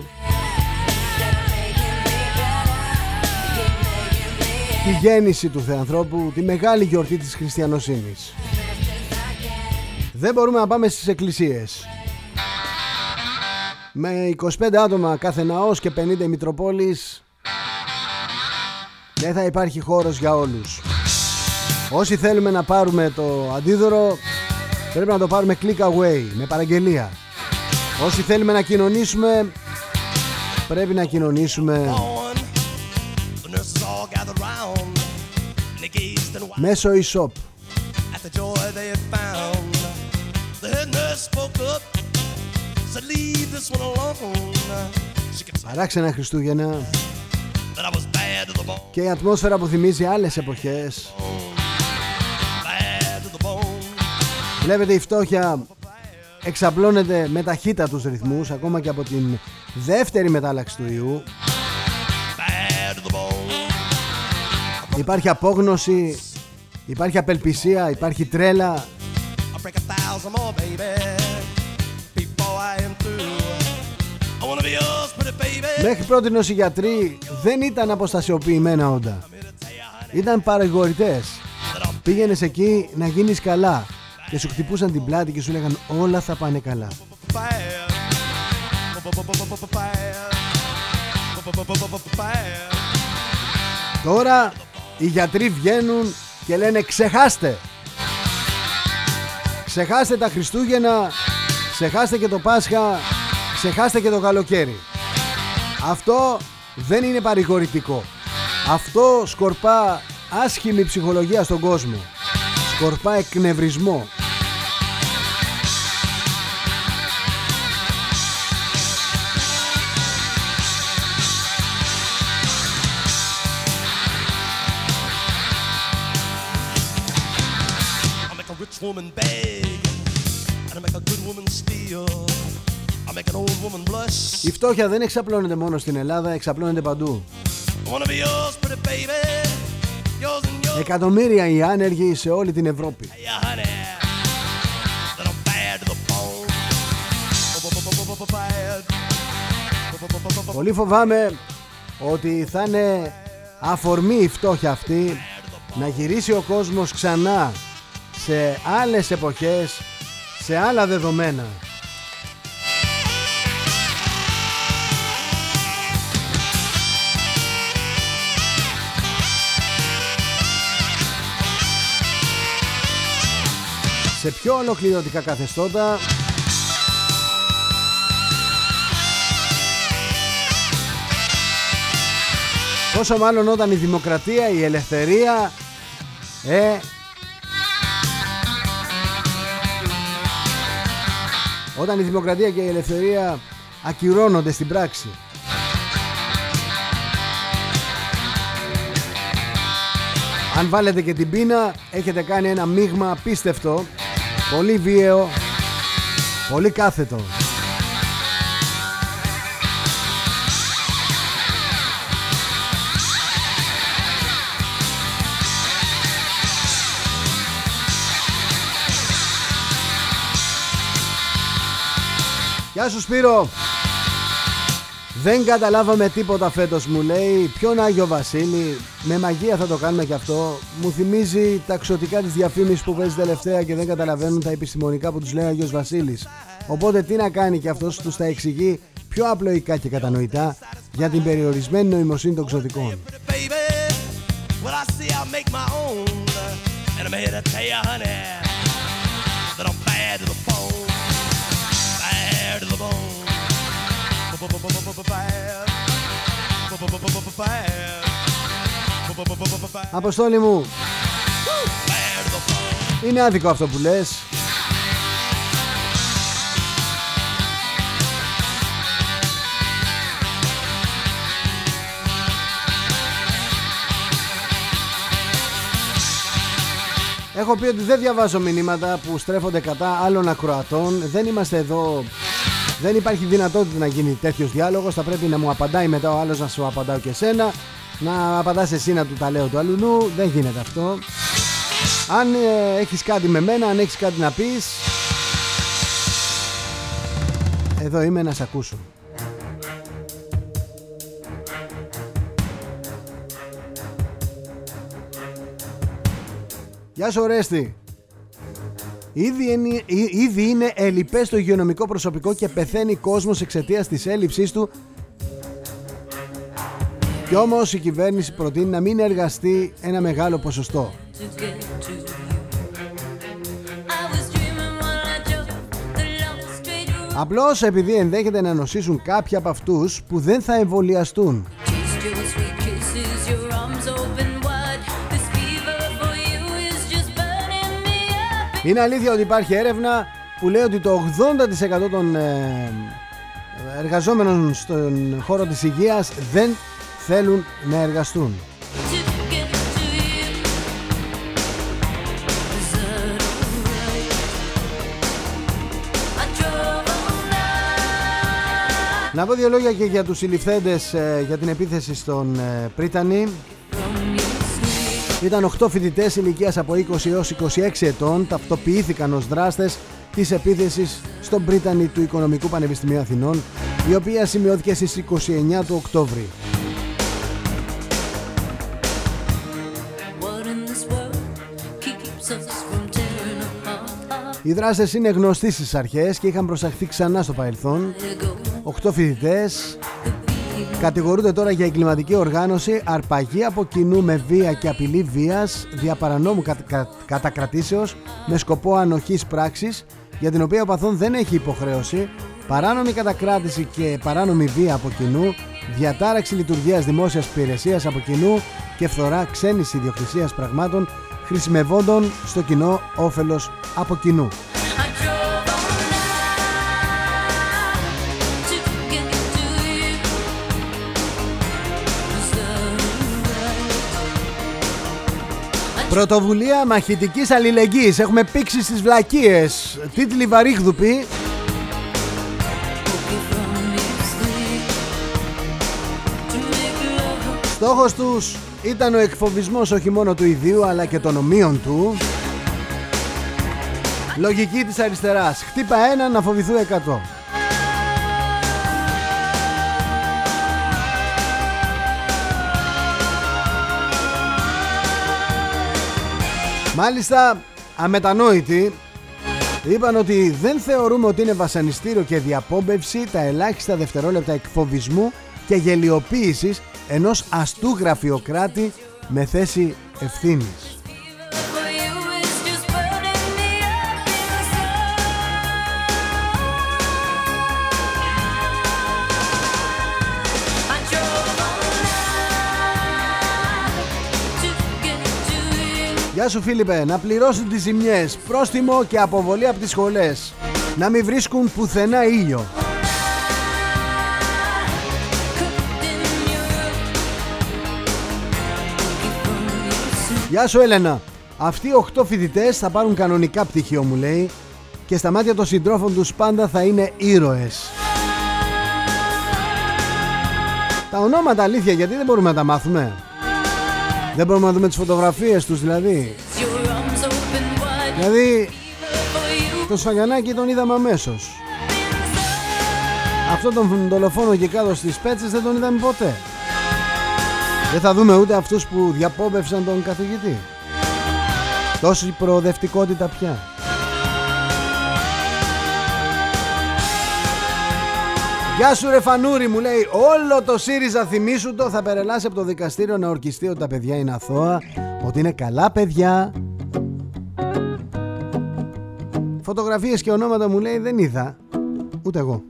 τη γέννηση του Θεανθρώπου, τη μεγάλη γιορτή της χριστιανοσύνης. Δεν μπορούμε να πάμε στις εκκλησίες. Με 25 άτομα κάθε ναός και 50 Μητροπόλεις δεν θα υπάρχει χώρος για όλους. Όσοι θέλουμε να πάρουμε το αντίδωρο πρέπει να το πάρουμε click away με παραγγελία. Όσοι θέλουμε να κοινωνήσουμε πρέπει να κοινωνήσουμε μέσω e-shop. Παράξενα Χριστούγεννα. Και η ατμόσφαιρα που θυμίζει άλλες εποχές. Βλέπετε η φτώχεια εξαπλώνεται με ταχύτητα τους ρυθμούς ακόμα και από την δεύτερη μετάλλαξη του ιού. Υπάρχει απόγνωση, υπάρχει απελπισία, υπάρχει τρέλα Μέχρι πρώτη οι γιατροί δεν ήταν αποστασιοποιημένα όντα. Ήταν παραγωγητές Πήγαινες εκεί να γίνεις καλά. Και σου χτυπούσαν την πλάτη και σου λέγαν όλα θα πάνε καλά Τώρα οι γιατροί βγαίνουν και λένε ξεχάστε Ξεχάστε τα Χριστούγεννα Ξεχάστε και το Πάσχα Ξεχάστε και το καλοκαίρι. Αυτό δεν είναι παρηγορητικό. Αυτό σκορπά άσχημη ψυχολογία στον κόσμο. Σκορπά εκνευρισμό. Woman beg Η φτώχεια δεν εξαπλώνεται μόνο στην Ελλάδα, εξαπλώνεται παντού. Yours, baby. Yours Εκατομμύρια οι άνεργοι σε όλη την Ευρώπη. Πολύ φοβάμαι ότι θα είναι αφορμή η φτώχεια αυτή να γυρίσει ο κόσμος ξανά σε άλλες εποχές, σε άλλα δεδομένα. Σε πιο ολοκληρωτικά καθεστώτα Πόσο μάλλον όταν η δημοκρατία, η ελευθερία ε, όταν η δημοκρατία και η ελευθερία ακυρώνονται στην πράξη. Αν βάλετε και την πείνα έχετε κάνει ένα μείγμα απίστευτο, πολύ βίαιο, πολύ κάθετο. Γεια σου Σπύρο. Δεν καταλάβαμε τίποτα φέτος μου λέει. Ποιον Άγιο Βασίλη Με μαγεία θα το κάνουμε και αυτό. Μου θυμίζει τα ξωτικά της διαφήμισης που παίζει τελευταία Και δεν καταλαβαίνουν τα επιστημονικά που τους λέει ο Άγιος Βασίλης. Οπότε τι να κάνει και αυτός τους τα εξηγεί Πιο απλοϊκά και κατανοητά Για την περιορισμένη νοημοσύνη των ξωτικών Αποστόλη μου. Είναι άδικο αυτό που λες. Έχω πει ότι δεν διαβάζω μηνύματα που στρέφονται κατά άλλων ακροατών. Δεν είμαστε εδώ δεν υπάρχει δυνατότητα να γίνει τέτοιος διάλογος. Θα πρέπει να μου απαντάει μετά ο άλλος να σου απαντάω και εσένα. Να απαντάς εσύ να του τα λέω του αλλού. Δεν γίνεται αυτό. Αν ε, έχεις κάτι με μένα, αν έχεις κάτι να πεις Εδώ είμαι να σε ακούσω Γεια σου Ρέστη Ήδη είναι, ήδη είναι ελλειπές στο υγειονομικό προσωπικό και πεθαίνει κόσμος εξαιτίας της έλλειψής του κι όμως η κυβέρνηση προτείνει να μην εργαστεί ένα μεγάλο ποσοστό. Απλώς επειδή ενδέχεται να νοσήσουν κάποιοι από αυτούς που δεν θα εμβολιαστούν. Είναι αλήθεια ότι υπάρχει έρευνα που λέει ότι το 80% των ε, εργαζόμενων στον χώρο της υγείας δεν θέλουν να εργαστούν. Να πω δύο λόγια και για τους συλληφθέντες ε, για την επίθεση στον ε, Πρίτανη. Ήταν 8 φοιτητές ηλικίας από 20 έως 26 ετών, ταυτοποιήθηκαν ως δράστες της επίθεσης στον Πρίτανη του Οικονομικού Πανεπιστημίου Αθηνών, η οποία σημειώθηκε στις 29 του Οκτώβρη. Οι δράστες είναι γνωστοί στις αρχές και είχαν προσαχθεί ξανά στο παρελθόν. 8 φοιτητές κατηγορούνται τώρα για εγκληματική οργάνωση, αρπαγή από κοινού με βία και απειλή βίας, διαπαρανόμου κα, κατακρατήσεως με σκοπό ανοχής πράξης, για την οποία ο παθόν δεν έχει υποχρέωση, παράνομη κατακράτηση και παράνομη βία από κοινού, διατάραξη λειτουργίας δημόσιας υπηρεσίας από κοινού και φθορά ξένης ιδιοκτησίας πραγμάτων χρησιμευόντων στο κοινό όφελος από κοινού. Πρωτοβουλία μαχητικής αλληλεγγύης. Έχουμε πήξει στις βλακίες. Τίτλοι βαρύγδουποι. Στόχος τους ήταν ο εκφοβισμός όχι μόνο του ιδίου αλλά και των ομοίων του. Λογική της αριστεράς. Χτύπα ένα να φοβηθούν εκατό Μάλιστα αμετανόητοι είπαν ότι δεν θεωρούμε ότι είναι βασανιστήριο και διαπόμπευση τα ελάχιστα δευτερόλεπτα εκφοβισμού και γελιοποίησης ενός αστού γραφειοκράτη με θέση ευθύνης. Γεια σου Φίλιππε, να πληρώσουν τις ζημιές, πρόστιμο και αποβολή από τις σχολές. Να μην βρίσκουν πουθενά ήλιο. Γεια σου Έλενα. Αυτοί οι 8 φοιτητές θα πάρουν κανονικά πτυχίο μου λέει και στα μάτια των συντρόφων τους πάντα θα είναι ήρωες. Τα ονόματα αλήθεια γιατί δεν μπορούμε να τα μάθουμε; Δεν μπορούμε να δούμε τις φωτογραφίες τους δηλαδή. Δηλαδή το Σφαγιανάκι τον είδαμε αμέσως. Αυτό τον δολοφόνο και κάτω στις πέτσες δεν τον είδαμε ποτέ. Δεν θα δούμε ούτε αυτούς που διαπόμπευσαν τον καθηγητή. Τόση προοδευτικότητα πια. Γεια σου ρε Φανούρη μου λέει Όλο το ΣΥΡΙΖΑ θυμίσου το Θα περελάσει από το δικαστήριο να ορκιστεί ότι τα παιδιά είναι αθώα Ότι είναι καλά παιδιά Φωτογραφίες και ονόματα μου λέει δεν είδα Ούτε εγώ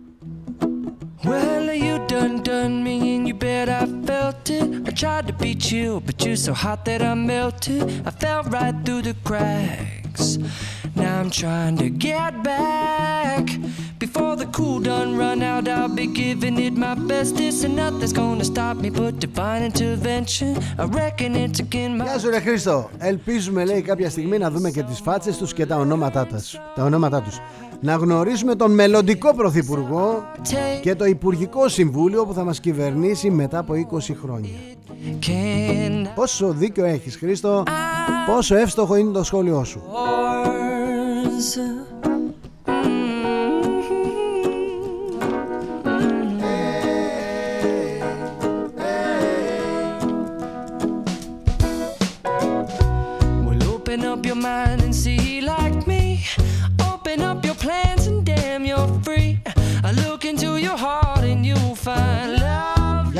Well, you done done me and you bet I felt it. I tried to beat you, but you're so hot that I melted. I fell right through the cracks. Now I'm trying to get back. Before the cool done run out, I'll be giving it my best. This and nothing's gonna stop me but divine intervention. I reckon it's again my. Γεια σου, ρε Χρήστο. Ελπίζουμε, λέει, κάποια στιγμή να δούμε και τις φάτσες τους και τα ονόματά τους. Τα ονόματά τους. Να γνωρίσουμε τον μελλοντικό πρωθυπουργό και το Υπουργικό Συμβούλιο που θα μας κυβερνήσει μετά από 20 χρόνια. Πόσο δίκιο έχεις Χρήστο, πόσο εύστοχο είναι το σχόλιο σου. Γεια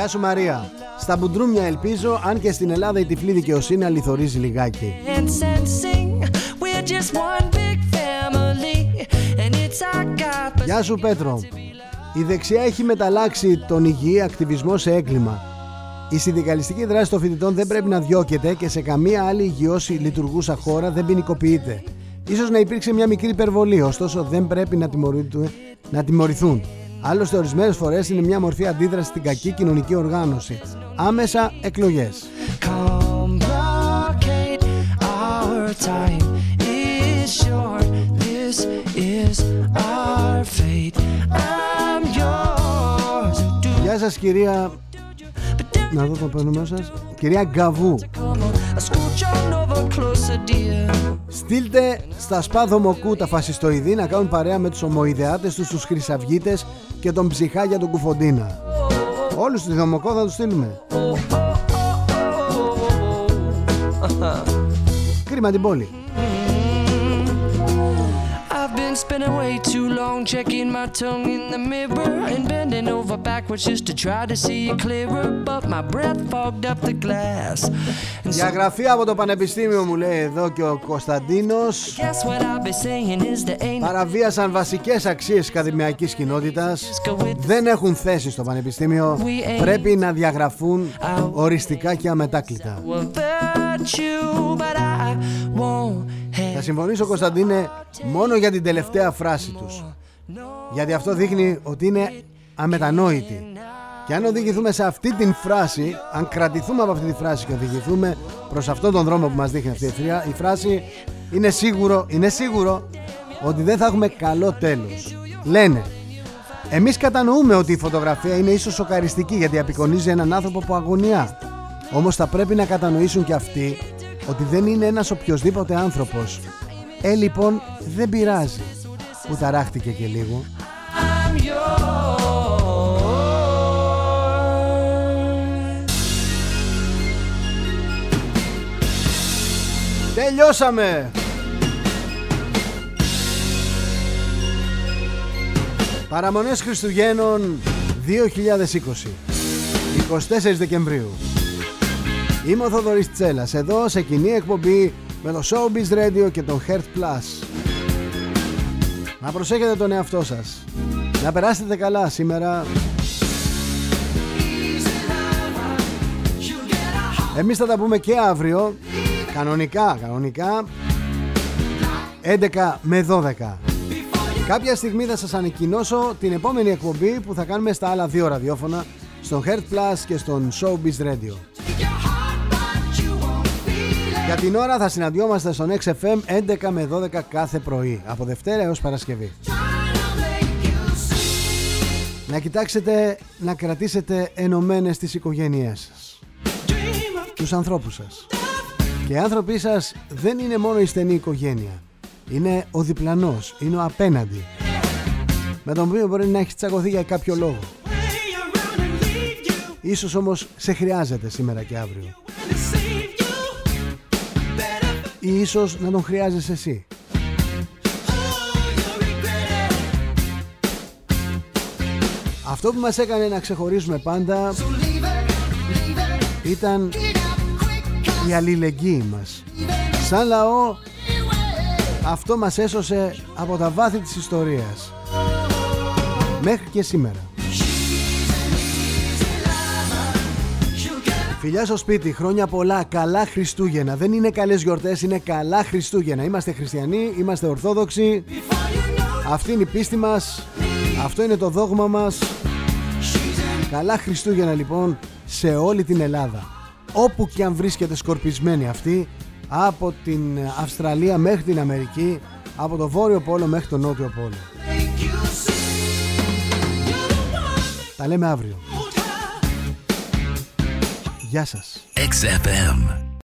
σου Μαρία. Στα μπουντρούμια ελπίζω, αν και στην Ελλάδα η τυφλή δικαιοσύνη αληθορίζει λιγάκι. Γεια σου Πέτρο. Η δεξιά έχει μεταλλάξει τον υγιή ακτιβισμό σε έγκλημα. Η συνδικαλιστική δράση των φοιτητών δεν πρέπει να διώκεται και σε καμία άλλη υγιώση λειτουργούσα χώρα δεν ποινικοποιείται. Ίσως να υπήρξε μια μικρή υπερβολή, ωστόσο δεν πρέπει να, να τιμωρηθούν. Άλλωστε, ορισμένες φορές είναι μια μορφή αντίδρασης στην κακή κοινωνική οργάνωση. Άμεσα εκλογές. Γεια σας κυρία Να δω το πένωμά σας. Κυρία Γκαβού Στείλτε στα σπάδο μοκού τα φασιστοειδή να κάνουν παρέα με τους ομοειδεάτες τους, τους χρυσαυγίτες και τον ψυχά για τον κουφοντίνα. Όλους τους δομοκό θα τους στείλουμε. Κρίμα την πόλη. Spending way too long checking my tongue in the mirror and bending over backwards just to try to see it clearer. But my breath fogged up the glass. Διαγραφή από το Πανεπιστήμιο μου λέει εδώ και ο Κωνσταντίνος Παραβίασαν βασικές αξίες ακαδημαϊκής κοινότητας Δεν έχουν θέση στο Πανεπιστήμιο Πρέπει να διαγραφούν οριστικά και αμετάκλητα θα συμφωνήσω Κωνσταντίνε μόνο για την τελευταία φράση τους. Γιατί αυτό δείχνει ότι είναι αμετανόητη. Και αν οδηγηθούμε σε αυτή την φράση Αν κρατηθούμε από αυτή τη φράση και οδηγηθούμε προς αυτόν τον δρόμο που μας δείχνει αυτή η φράση Είναι σίγουρο, είναι σίγουρο ότι δεν θα έχουμε καλό τέλος. Λένε εμείς κατανοούμε ότι η φωτογραφία είναι ίσως σοκαριστική γιατί απεικονίζει έναν άνθρωπο που αγωνιά. Όμως θα πρέπει να κατανοήσουν και αυτοί ότι δεν είναι ένας οποιοδήποτε άνθρωπος. Ε, λοιπόν, δεν πειράζει που ταράχτηκε και λίγο. Τελειώσαμε! Παραμονές Χριστουγέννων 2020 24 Δεκεμβρίου Είμαι ο Θοδωρής Τσέλας, εδώ σε κοινή εκπομπή με το Showbiz Radio και το Heart Plus. Να προσέχετε τον εαυτό σας. Να περάσετε καλά σήμερα. Εμείς θα τα πούμε και αύριο, κανονικά, κανονικά, 11 με 12. Κάποια στιγμή θα σας ανακοινώσω την επόμενη εκπομπή που θα κάνουμε στα άλλα δύο ραδιόφωνα, στον Heart Plus και στον Showbiz Radio. Για την ώρα θα συναντιόμαστε στον XFM 11 με 12 κάθε πρωί, από Δευτέρα έως Παρασκευή. Να κοιτάξετε να κρατήσετε ενωμένες τις οικογένειές σας. Τους ανθρώπους σας. Και οι άνθρωποι σας δεν είναι μόνο η στενή οικογένεια. Είναι ο διπλανός, είναι ο απέναντι. Με τον οποίο μπορεί να έχεις τσακωθεί για κάποιο λόγο. Ίσως όμως σε χρειάζεται σήμερα και αύριο ή ίσως να τον χρειάζεσαι εσύ. Αυτό που μας έκανε να ξεχωρίζουμε πάντα ήταν η αλληλεγγύη μας. Σαν λαό αυτό μας έσωσε από τα βάθη της ιστορίας. Μέχρι και σήμερα. Φιλιά στο σπίτι, χρόνια πολλά, καλά Χριστούγεννα. Δεν είναι καλές γιορτές, είναι καλά Χριστούγεννα. Είμαστε χριστιανοί, είμαστε ορθόδοξοι. Αυτή είναι η πίστη μας. Αυτό είναι το δόγμα μας. Καλά Χριστούγεννα λοιπόν σε όλη την Ελλάδα. Όπου και αν βρίσκεται σκορπισμένη αυτή, από την Αυστραλία μέχρι την Αμερική, από το Βόρειο Πόλο μέχρι το Νότιο Πόλο. Τα λέμε αύριο. Γεια σας. XFM